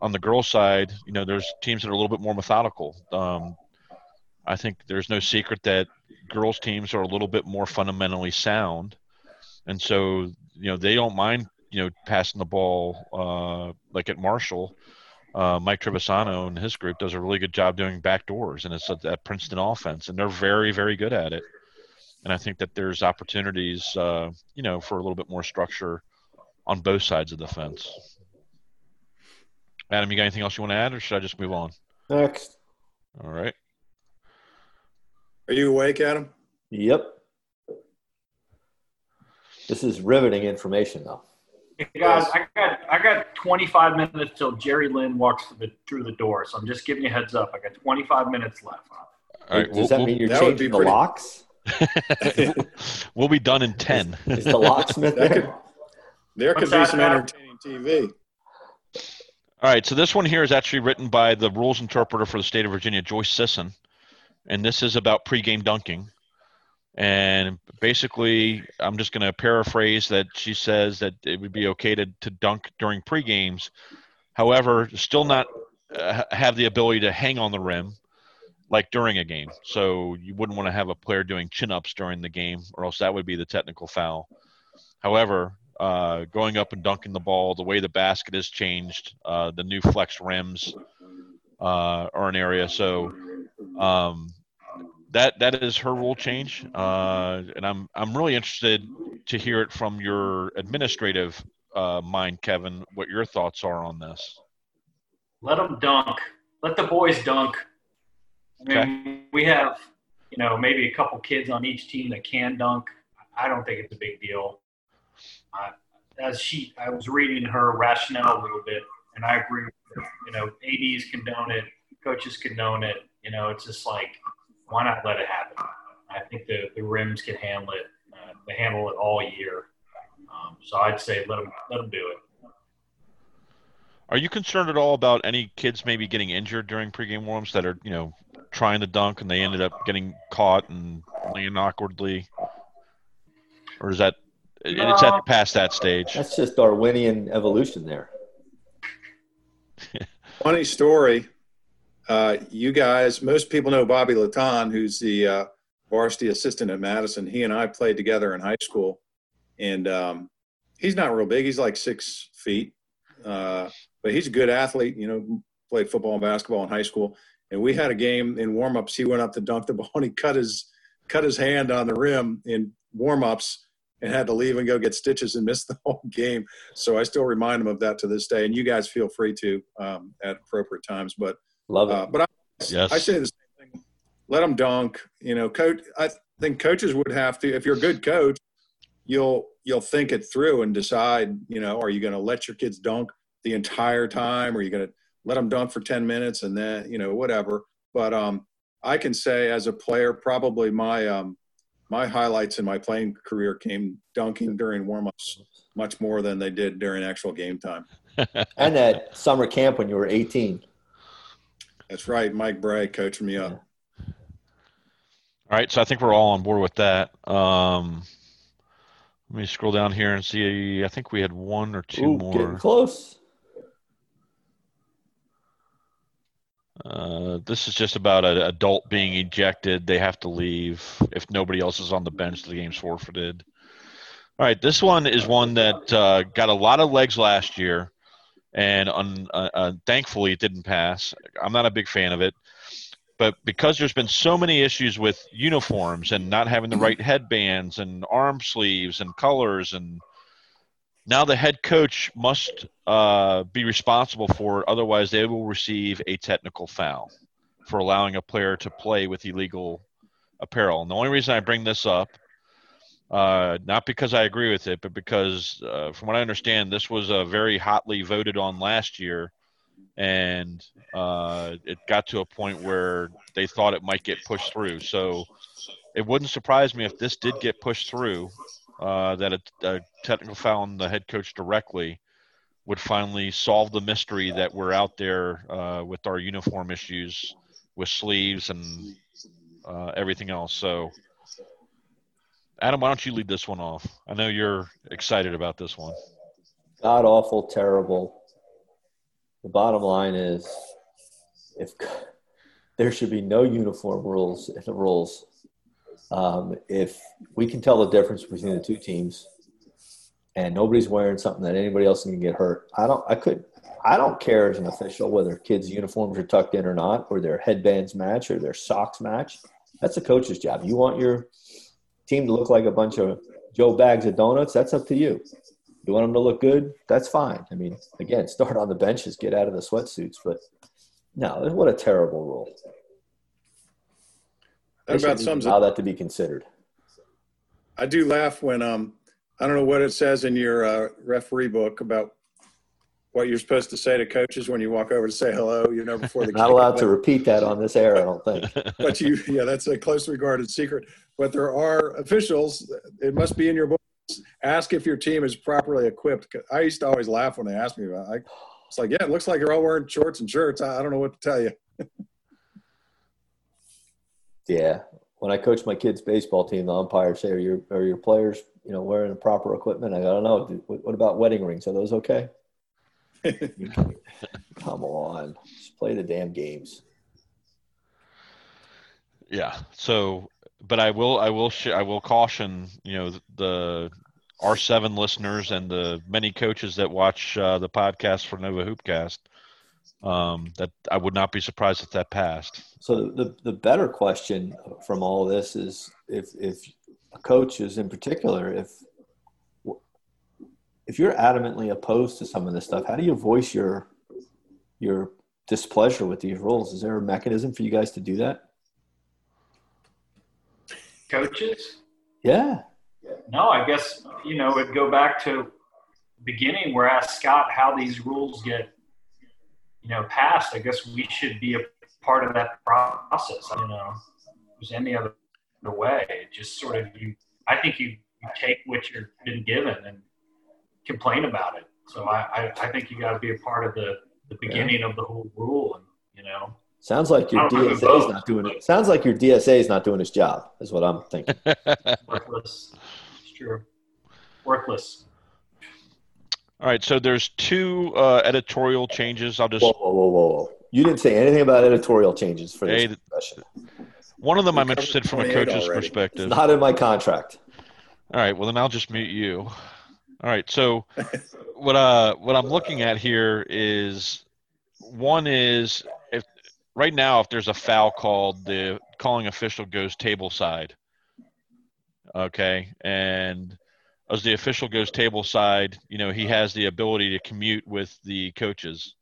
on the girls' side, you know, there's teams that are a little bit more methodical. Um, I think there's no secret that girls teams are a little bit more fundamentally sound, and so you know they don't mind you know passing the ball uh, like at Marshall. Uh, Mike Trevisano and his group does a really good job doing back doors, and it's a, that Princeton offense, and they're very very good at it. And I think that there's opportunities, uh, you know, for a little bit more structure on both sides of the fence. Adam, you got anything else you want to add, or should I just move on? Next. All right. Are you awake, Adam? Yep. This is riveting information, though. Hey guys, I got I got 25 minutes till Jerry Lynn walks through the through the door, so I'm just giving you a heads up. I got 25 minutes left. All right. Does We'll, that we'll- mean you're that changing the pretty- locks? we'll be done in 10. Is the locksmith there? could, there could What's be some entertaining TV. All right, so this one here is actually written by the rules interpreter for the state of Virginia, Joyce Sisson, and this is about pregame dunking. And basically, I'm just going to paraphrase that she says that it would be okay to, to dunk during pregames. However, still not uh, have the ability to hang on the rim like during a game. So you wouldn't want to have a player doing chin ups during the game, or else that would be the technical foul. However, uh, going up and dunking the ball, the way the basket has changed, uh, the new flex rims uh, are an area. So um, that that is her rule change, uh, and I'm I'm really interested to hear it from your administrative uh, mind, Kevin. What your thoughts are on this? Let them dunk. Let the boys dunk. I mean, we have, you know, maybe a couple kids on each team that can dunk. I don't think it's a big deal. Uh, as she, I was reading her rationale a little bit, and I agree with her. You know, ads condone it, coaches condone it. You know, it's just like, why not let it happen? I think the the rims can handle it. Uh, they handle it all year. Um, so I'd say let them let them do it. Are you concerned at all about any kids maybe getting injured during pregame warms that are you know trying to dunk and they ended up getting caught and laying awkwardly, or is that it's No. at past that stage? That's just Darwinian evolution there. Funny story. Uh, you guys, most people know Bobby Latan, who's the uh, varsity assistant at Madison. He and I played together in high school, and um, he's not real big. He's like six feet, uh, but he's a good athlete. You know, played football and basketball in high school. And we had a game in warmups. He went up to dunk the ball, and he cut his cut his hand on the rim in warmups, and had to leave and go get stitches and miss the whole game. So I still remind him of that to this day. And you guys feel free to um, at appropriate times. But Love it. uh, but I, Yes. I say the same thing. Let them dunk. You know, coach. I think coaches would have to. If you're a good coach, you'll you'll think it through and decide. You know, are you going to let your kids dunk the entire time? Or are you going to let them dunk for ten minutes and then you know whatever? But um, I can say as a player, probably my um, my highlights in my playing career came dunking during warmups much more than they did during actual game time. and at summer camp when you were 18. That's right. Mike Brey coaching me up. All right, so I think we're all on board with that. Um, let me scroll down here and see. I think we had one or two Ooh, more. getting close. Uh, this is just about an adult being ejected. They have to leave. If nobody else is on the bench, the game's forfeited. All right, this one is one that uh, got a lot of legs last year, and un, uh, uh, thankfully it didn't pass. I'm not a big fan of it, but because there's been so many issues with uniforms and not having the right headbands and arm sleeves and colors and now the head coach must uh, be responsible for it, otherwise they will receive a technical foul for allowing a player to play with illegal apparel. And the only reason I bring this up, uh, not because I agree with it, but because, uh, from what I understand, this was a very hotly voted on last year, and uh, it got to a point where they thought it might get pushed through. So it wouldn't surprise me if this did get pushed through uh, that a, a technical foul on the head coach directly would finally solve the mystery that we're out there uh, with our uniform issues with sleeves and uh, everything else. So, Adam, why don't you lead this one off? I know you're excited about this one. God awful, terrible. The bottom line is, if there should be no uniform rules in the rules, um, if we can tell the difference between the two teams, and nobody's wearing something that anybody else can get hurt, I don't. I could. I don't care as an official whether kids' uniforms are tucked in or not, or their headbands match, or their socks match. That's a coach's job. You want your team to look like a bunch of Joe bags of donuts. That's up to you. You want them to look good? That's fine. I mean, again, start on the benches, get out of the sweatsuits. But no, what a terrible rule. They That about shouldn't sums even it. allow that to be considered. I do laugh when um I don't know what it says in your uh, referee book about what you're supposed to say to coaches when you walk over to say hello. You know before the Not game. allowed to repeat that on this air, I don't think. But you, yeah, that's a close regarded secret. But there are officials. It must be in your book. Ask if your team is properly equipped. I used to always laugh when they asked me about. It. I, it's like, yeah, it looks like you're all wearing shorts and shirts. I, I don't know what to tell you. Yeah. When I coach my kids' baseball team, the umpires say, "Are your are your players, you know, wearing the proper equipment?" I go, "I don't know. What, about wedding rings? Are those okay?" Come on, just play the damn games. Yeah. So, but I will, I will, sh- I will caution, you know, the R seven listeners and the many coaches that watch uh, the podcast for Nova Hoopcast. Um, that I would not be surprised if that passed. So the the better question from all this is if if coaches in particular if if you're adamantly opposed to some of this stuff, how do you voice your your displeasure with these rules? Is there a mechanism for you guys to do that? Coaches? Yeah. No, I guess you know it'd go back to beginning where I asked Scott how these rules get you know passed. I guess we should be a part of that process. I don't know if there's any other way. It just sort of you. I think you, you take what you're been given and complain about it. So I, I, I think you got to be a part of the, the beginning of the whole rule, and you know. Sounds like your I don't know DSA is not doing it. Sounds like your DSA is not doing his job. Is what I'm thinking. worthless. It's true. Worthless. All right. So there's two uh, editorial changes. I'll just Whoa, whoa, whoa, whoa! You didn't say anything about editorial changes for this Hey, one of them. I'm interested from a coach's already. perspective. It's not in my contract. All right, well then I'll just mute you. All right, so what uh what I'm looking at here is one is if right now if there's a foul called, the calling official goes table side. Okay, and as the official goes table side, you know, he has the ability to commute with the coaches.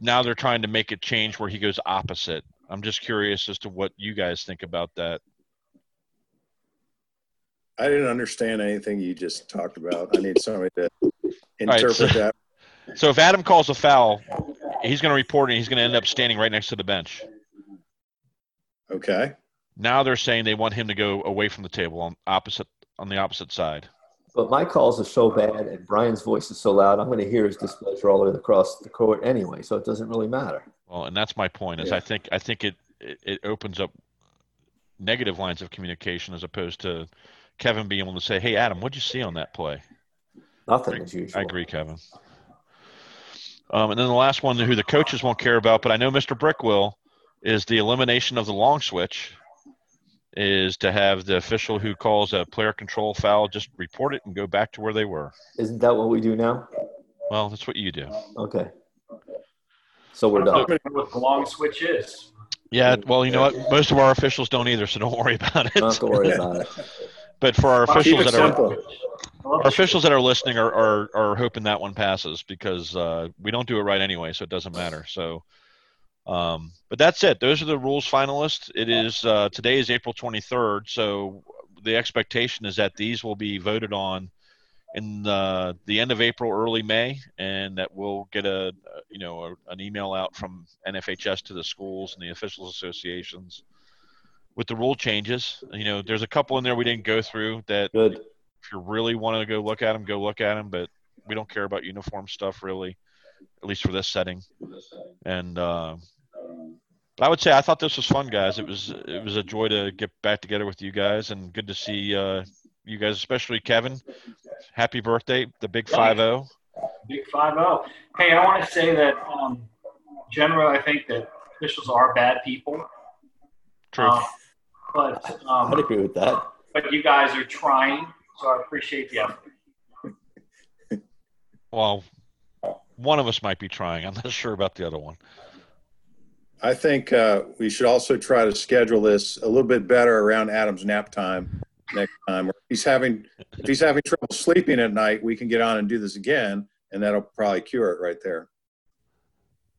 Now they're trying to make it change where he goes opposite. I'm just curious as to what you guys think about that. I didn't understand anything you just talked about. I need somebody to interpret so- that. So if Adam calls a foul, he's going to report it. And he's going to end up standing right next to the bench. Okay. Now they're saying they want him to go away from the table on opposite on the opposite side. But my calls are so bad and Brian's voice is so loud, I'm going to hear his displeasure all the way across the court anyway, so it doesn't really matter. Well, and that's my point. Is Yeah. I think I think it, it it opens up negative lines of communication as opposed to Kevin being able to say, "Hey, Adam, what'd you see on that play?" Nothing as usual. I agree, Kevin. Um, and then the last one, who the coaches won't care about, but I know Mr. Brick will, is the elimination of the long switch. Is to have the official who calls a player control foul just report it and go back to where they were. Isn't that what we do now? Well, that's what you do. Okay. So we're I done. don't know what the long switch is. Yeah. Well, you know what? Most of our officials don't either, so don't worry about Don't it. to worry about it. But for our officials that are simple. I love our officials that are listening are, are, are hoping that one passes because uh, we don't do it right anyway, so it doesn't matter. So, um, but that's it. Those are the rules finalists. It is uh, today is April 23rd, so the expectation is that these will be voted on in uh, the end of April, early May, and that we'll get a you know a, an email out from NFHS to the schools and the officials associations with the rule changes. You know, there's a couple in there we didn't go through that Good. if you really want to go look at them, go look at them. But we don't care about uniform stuff really, at least for this setting. And uh, I would say I thought this was fun, guys. It was it was a joy to get back together with you guys, and good to see uh, you guys, especially Kevin. Happy birthday, the big five zero. Big five zero. Hey, I want to say that um, generally, I think that officials are bad people. True. Um, but um, I'd agree with that. but you guys are trying, so I appreciate the effort. well, one of us might be trying. I'm not sure about the other one. I think uh, we should also try to schedule this a little bit better around Adam's nap time next time. If he's having if he's having trouble sleeping at night, we can get on and do this again, and that'll probably cure it right there.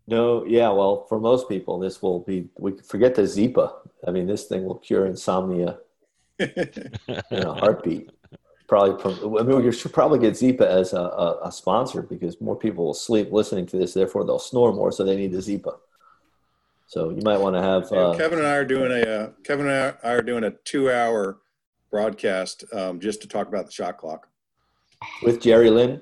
No, yeah, well, for most people, this will be, we forget the Zipa. I mean, this thing will cure insomnia in a heartbeat. Probably, from, I mean, we should probably get Zipa as a, a, a sponsor because more people will sleep listening to this, therefore they'll snore more, so they need the Zipa. So you might want to have, Yeah, uh, Kevin and I are doing a uh, Kevin and I are doing a two-hour broadcast um, just to talk about the shot clock. with Jerry Lynn.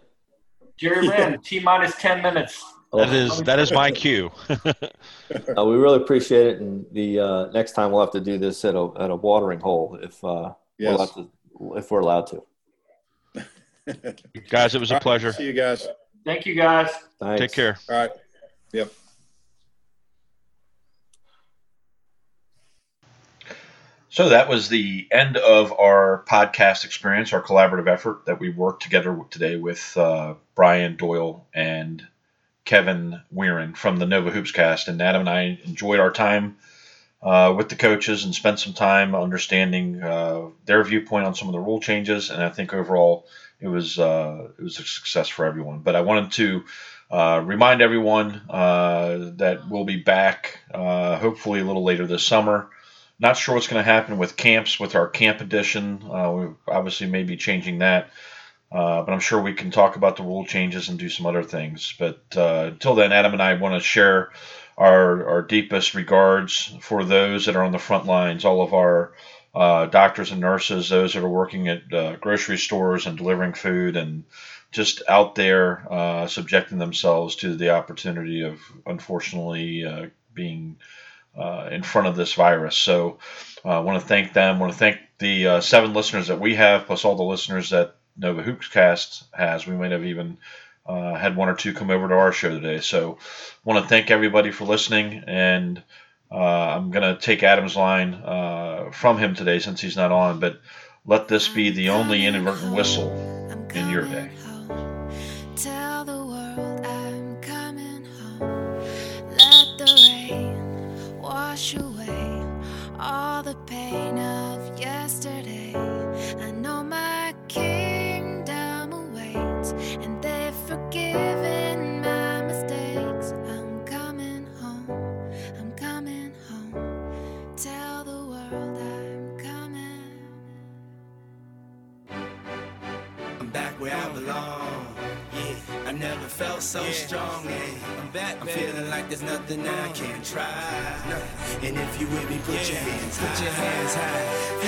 Jerry Lynn, T minus ten minutes. That is that is my cue. Uh, we really appreciate it, and the uh, next time we'll have to do this at a at a watering hole if uh, we'll Yes. have to, if we're allowed to. guys, it was a pleasure. See you guys. Thank you, guys. Thanks. Take care. All right. Yep. So that was the end of our podcast experience, our collaborative effort that we worked together today with uh, Brian Doyle and Kevin Weirin from the Nova Hoops Cast. And Adam and I enjoyed our time uh, with the coaches and spent some time understanding uh, their viewpoint on some of the rule changes. And I think overall it was uh, it was a success for everyone. But I wanted to uh, remind everyone uh, that we'll be back uh, hopefully a little later this summer. Not sure what's going to happen with camps with our camp edition. Uh, we obviously may be changing that, uh, but I'm sure we can talk about the rule changes and do some other things. But uh, until then, Adam and I want to share our our deepest regards for those that are on the front lines, all of our uh, doctors and nurses, those that are working at uh, grocery stores and delivering food, and just out there uh, subjecting themselves to the opportunity of unfortunately uh, being uh, in front of this virus. So I want to thank them. want to thank the uh, seven listeners that we have, plus all the listeners that Nova Hoopscast has. We might have even uh, had one or two come over to our show today. So want to thank everybody for listening. And uh, I'm going to take Adam's line uh, from him today since he's not on. But let this be the only inadvertent whistle in your day. the pain of yesterday. I know my kingdom awaits, and they've forgiven. So strong. Yeah, I'm back. I'm feeling like there's nothing I can't try. And if you with me, put your hands, put your hands high.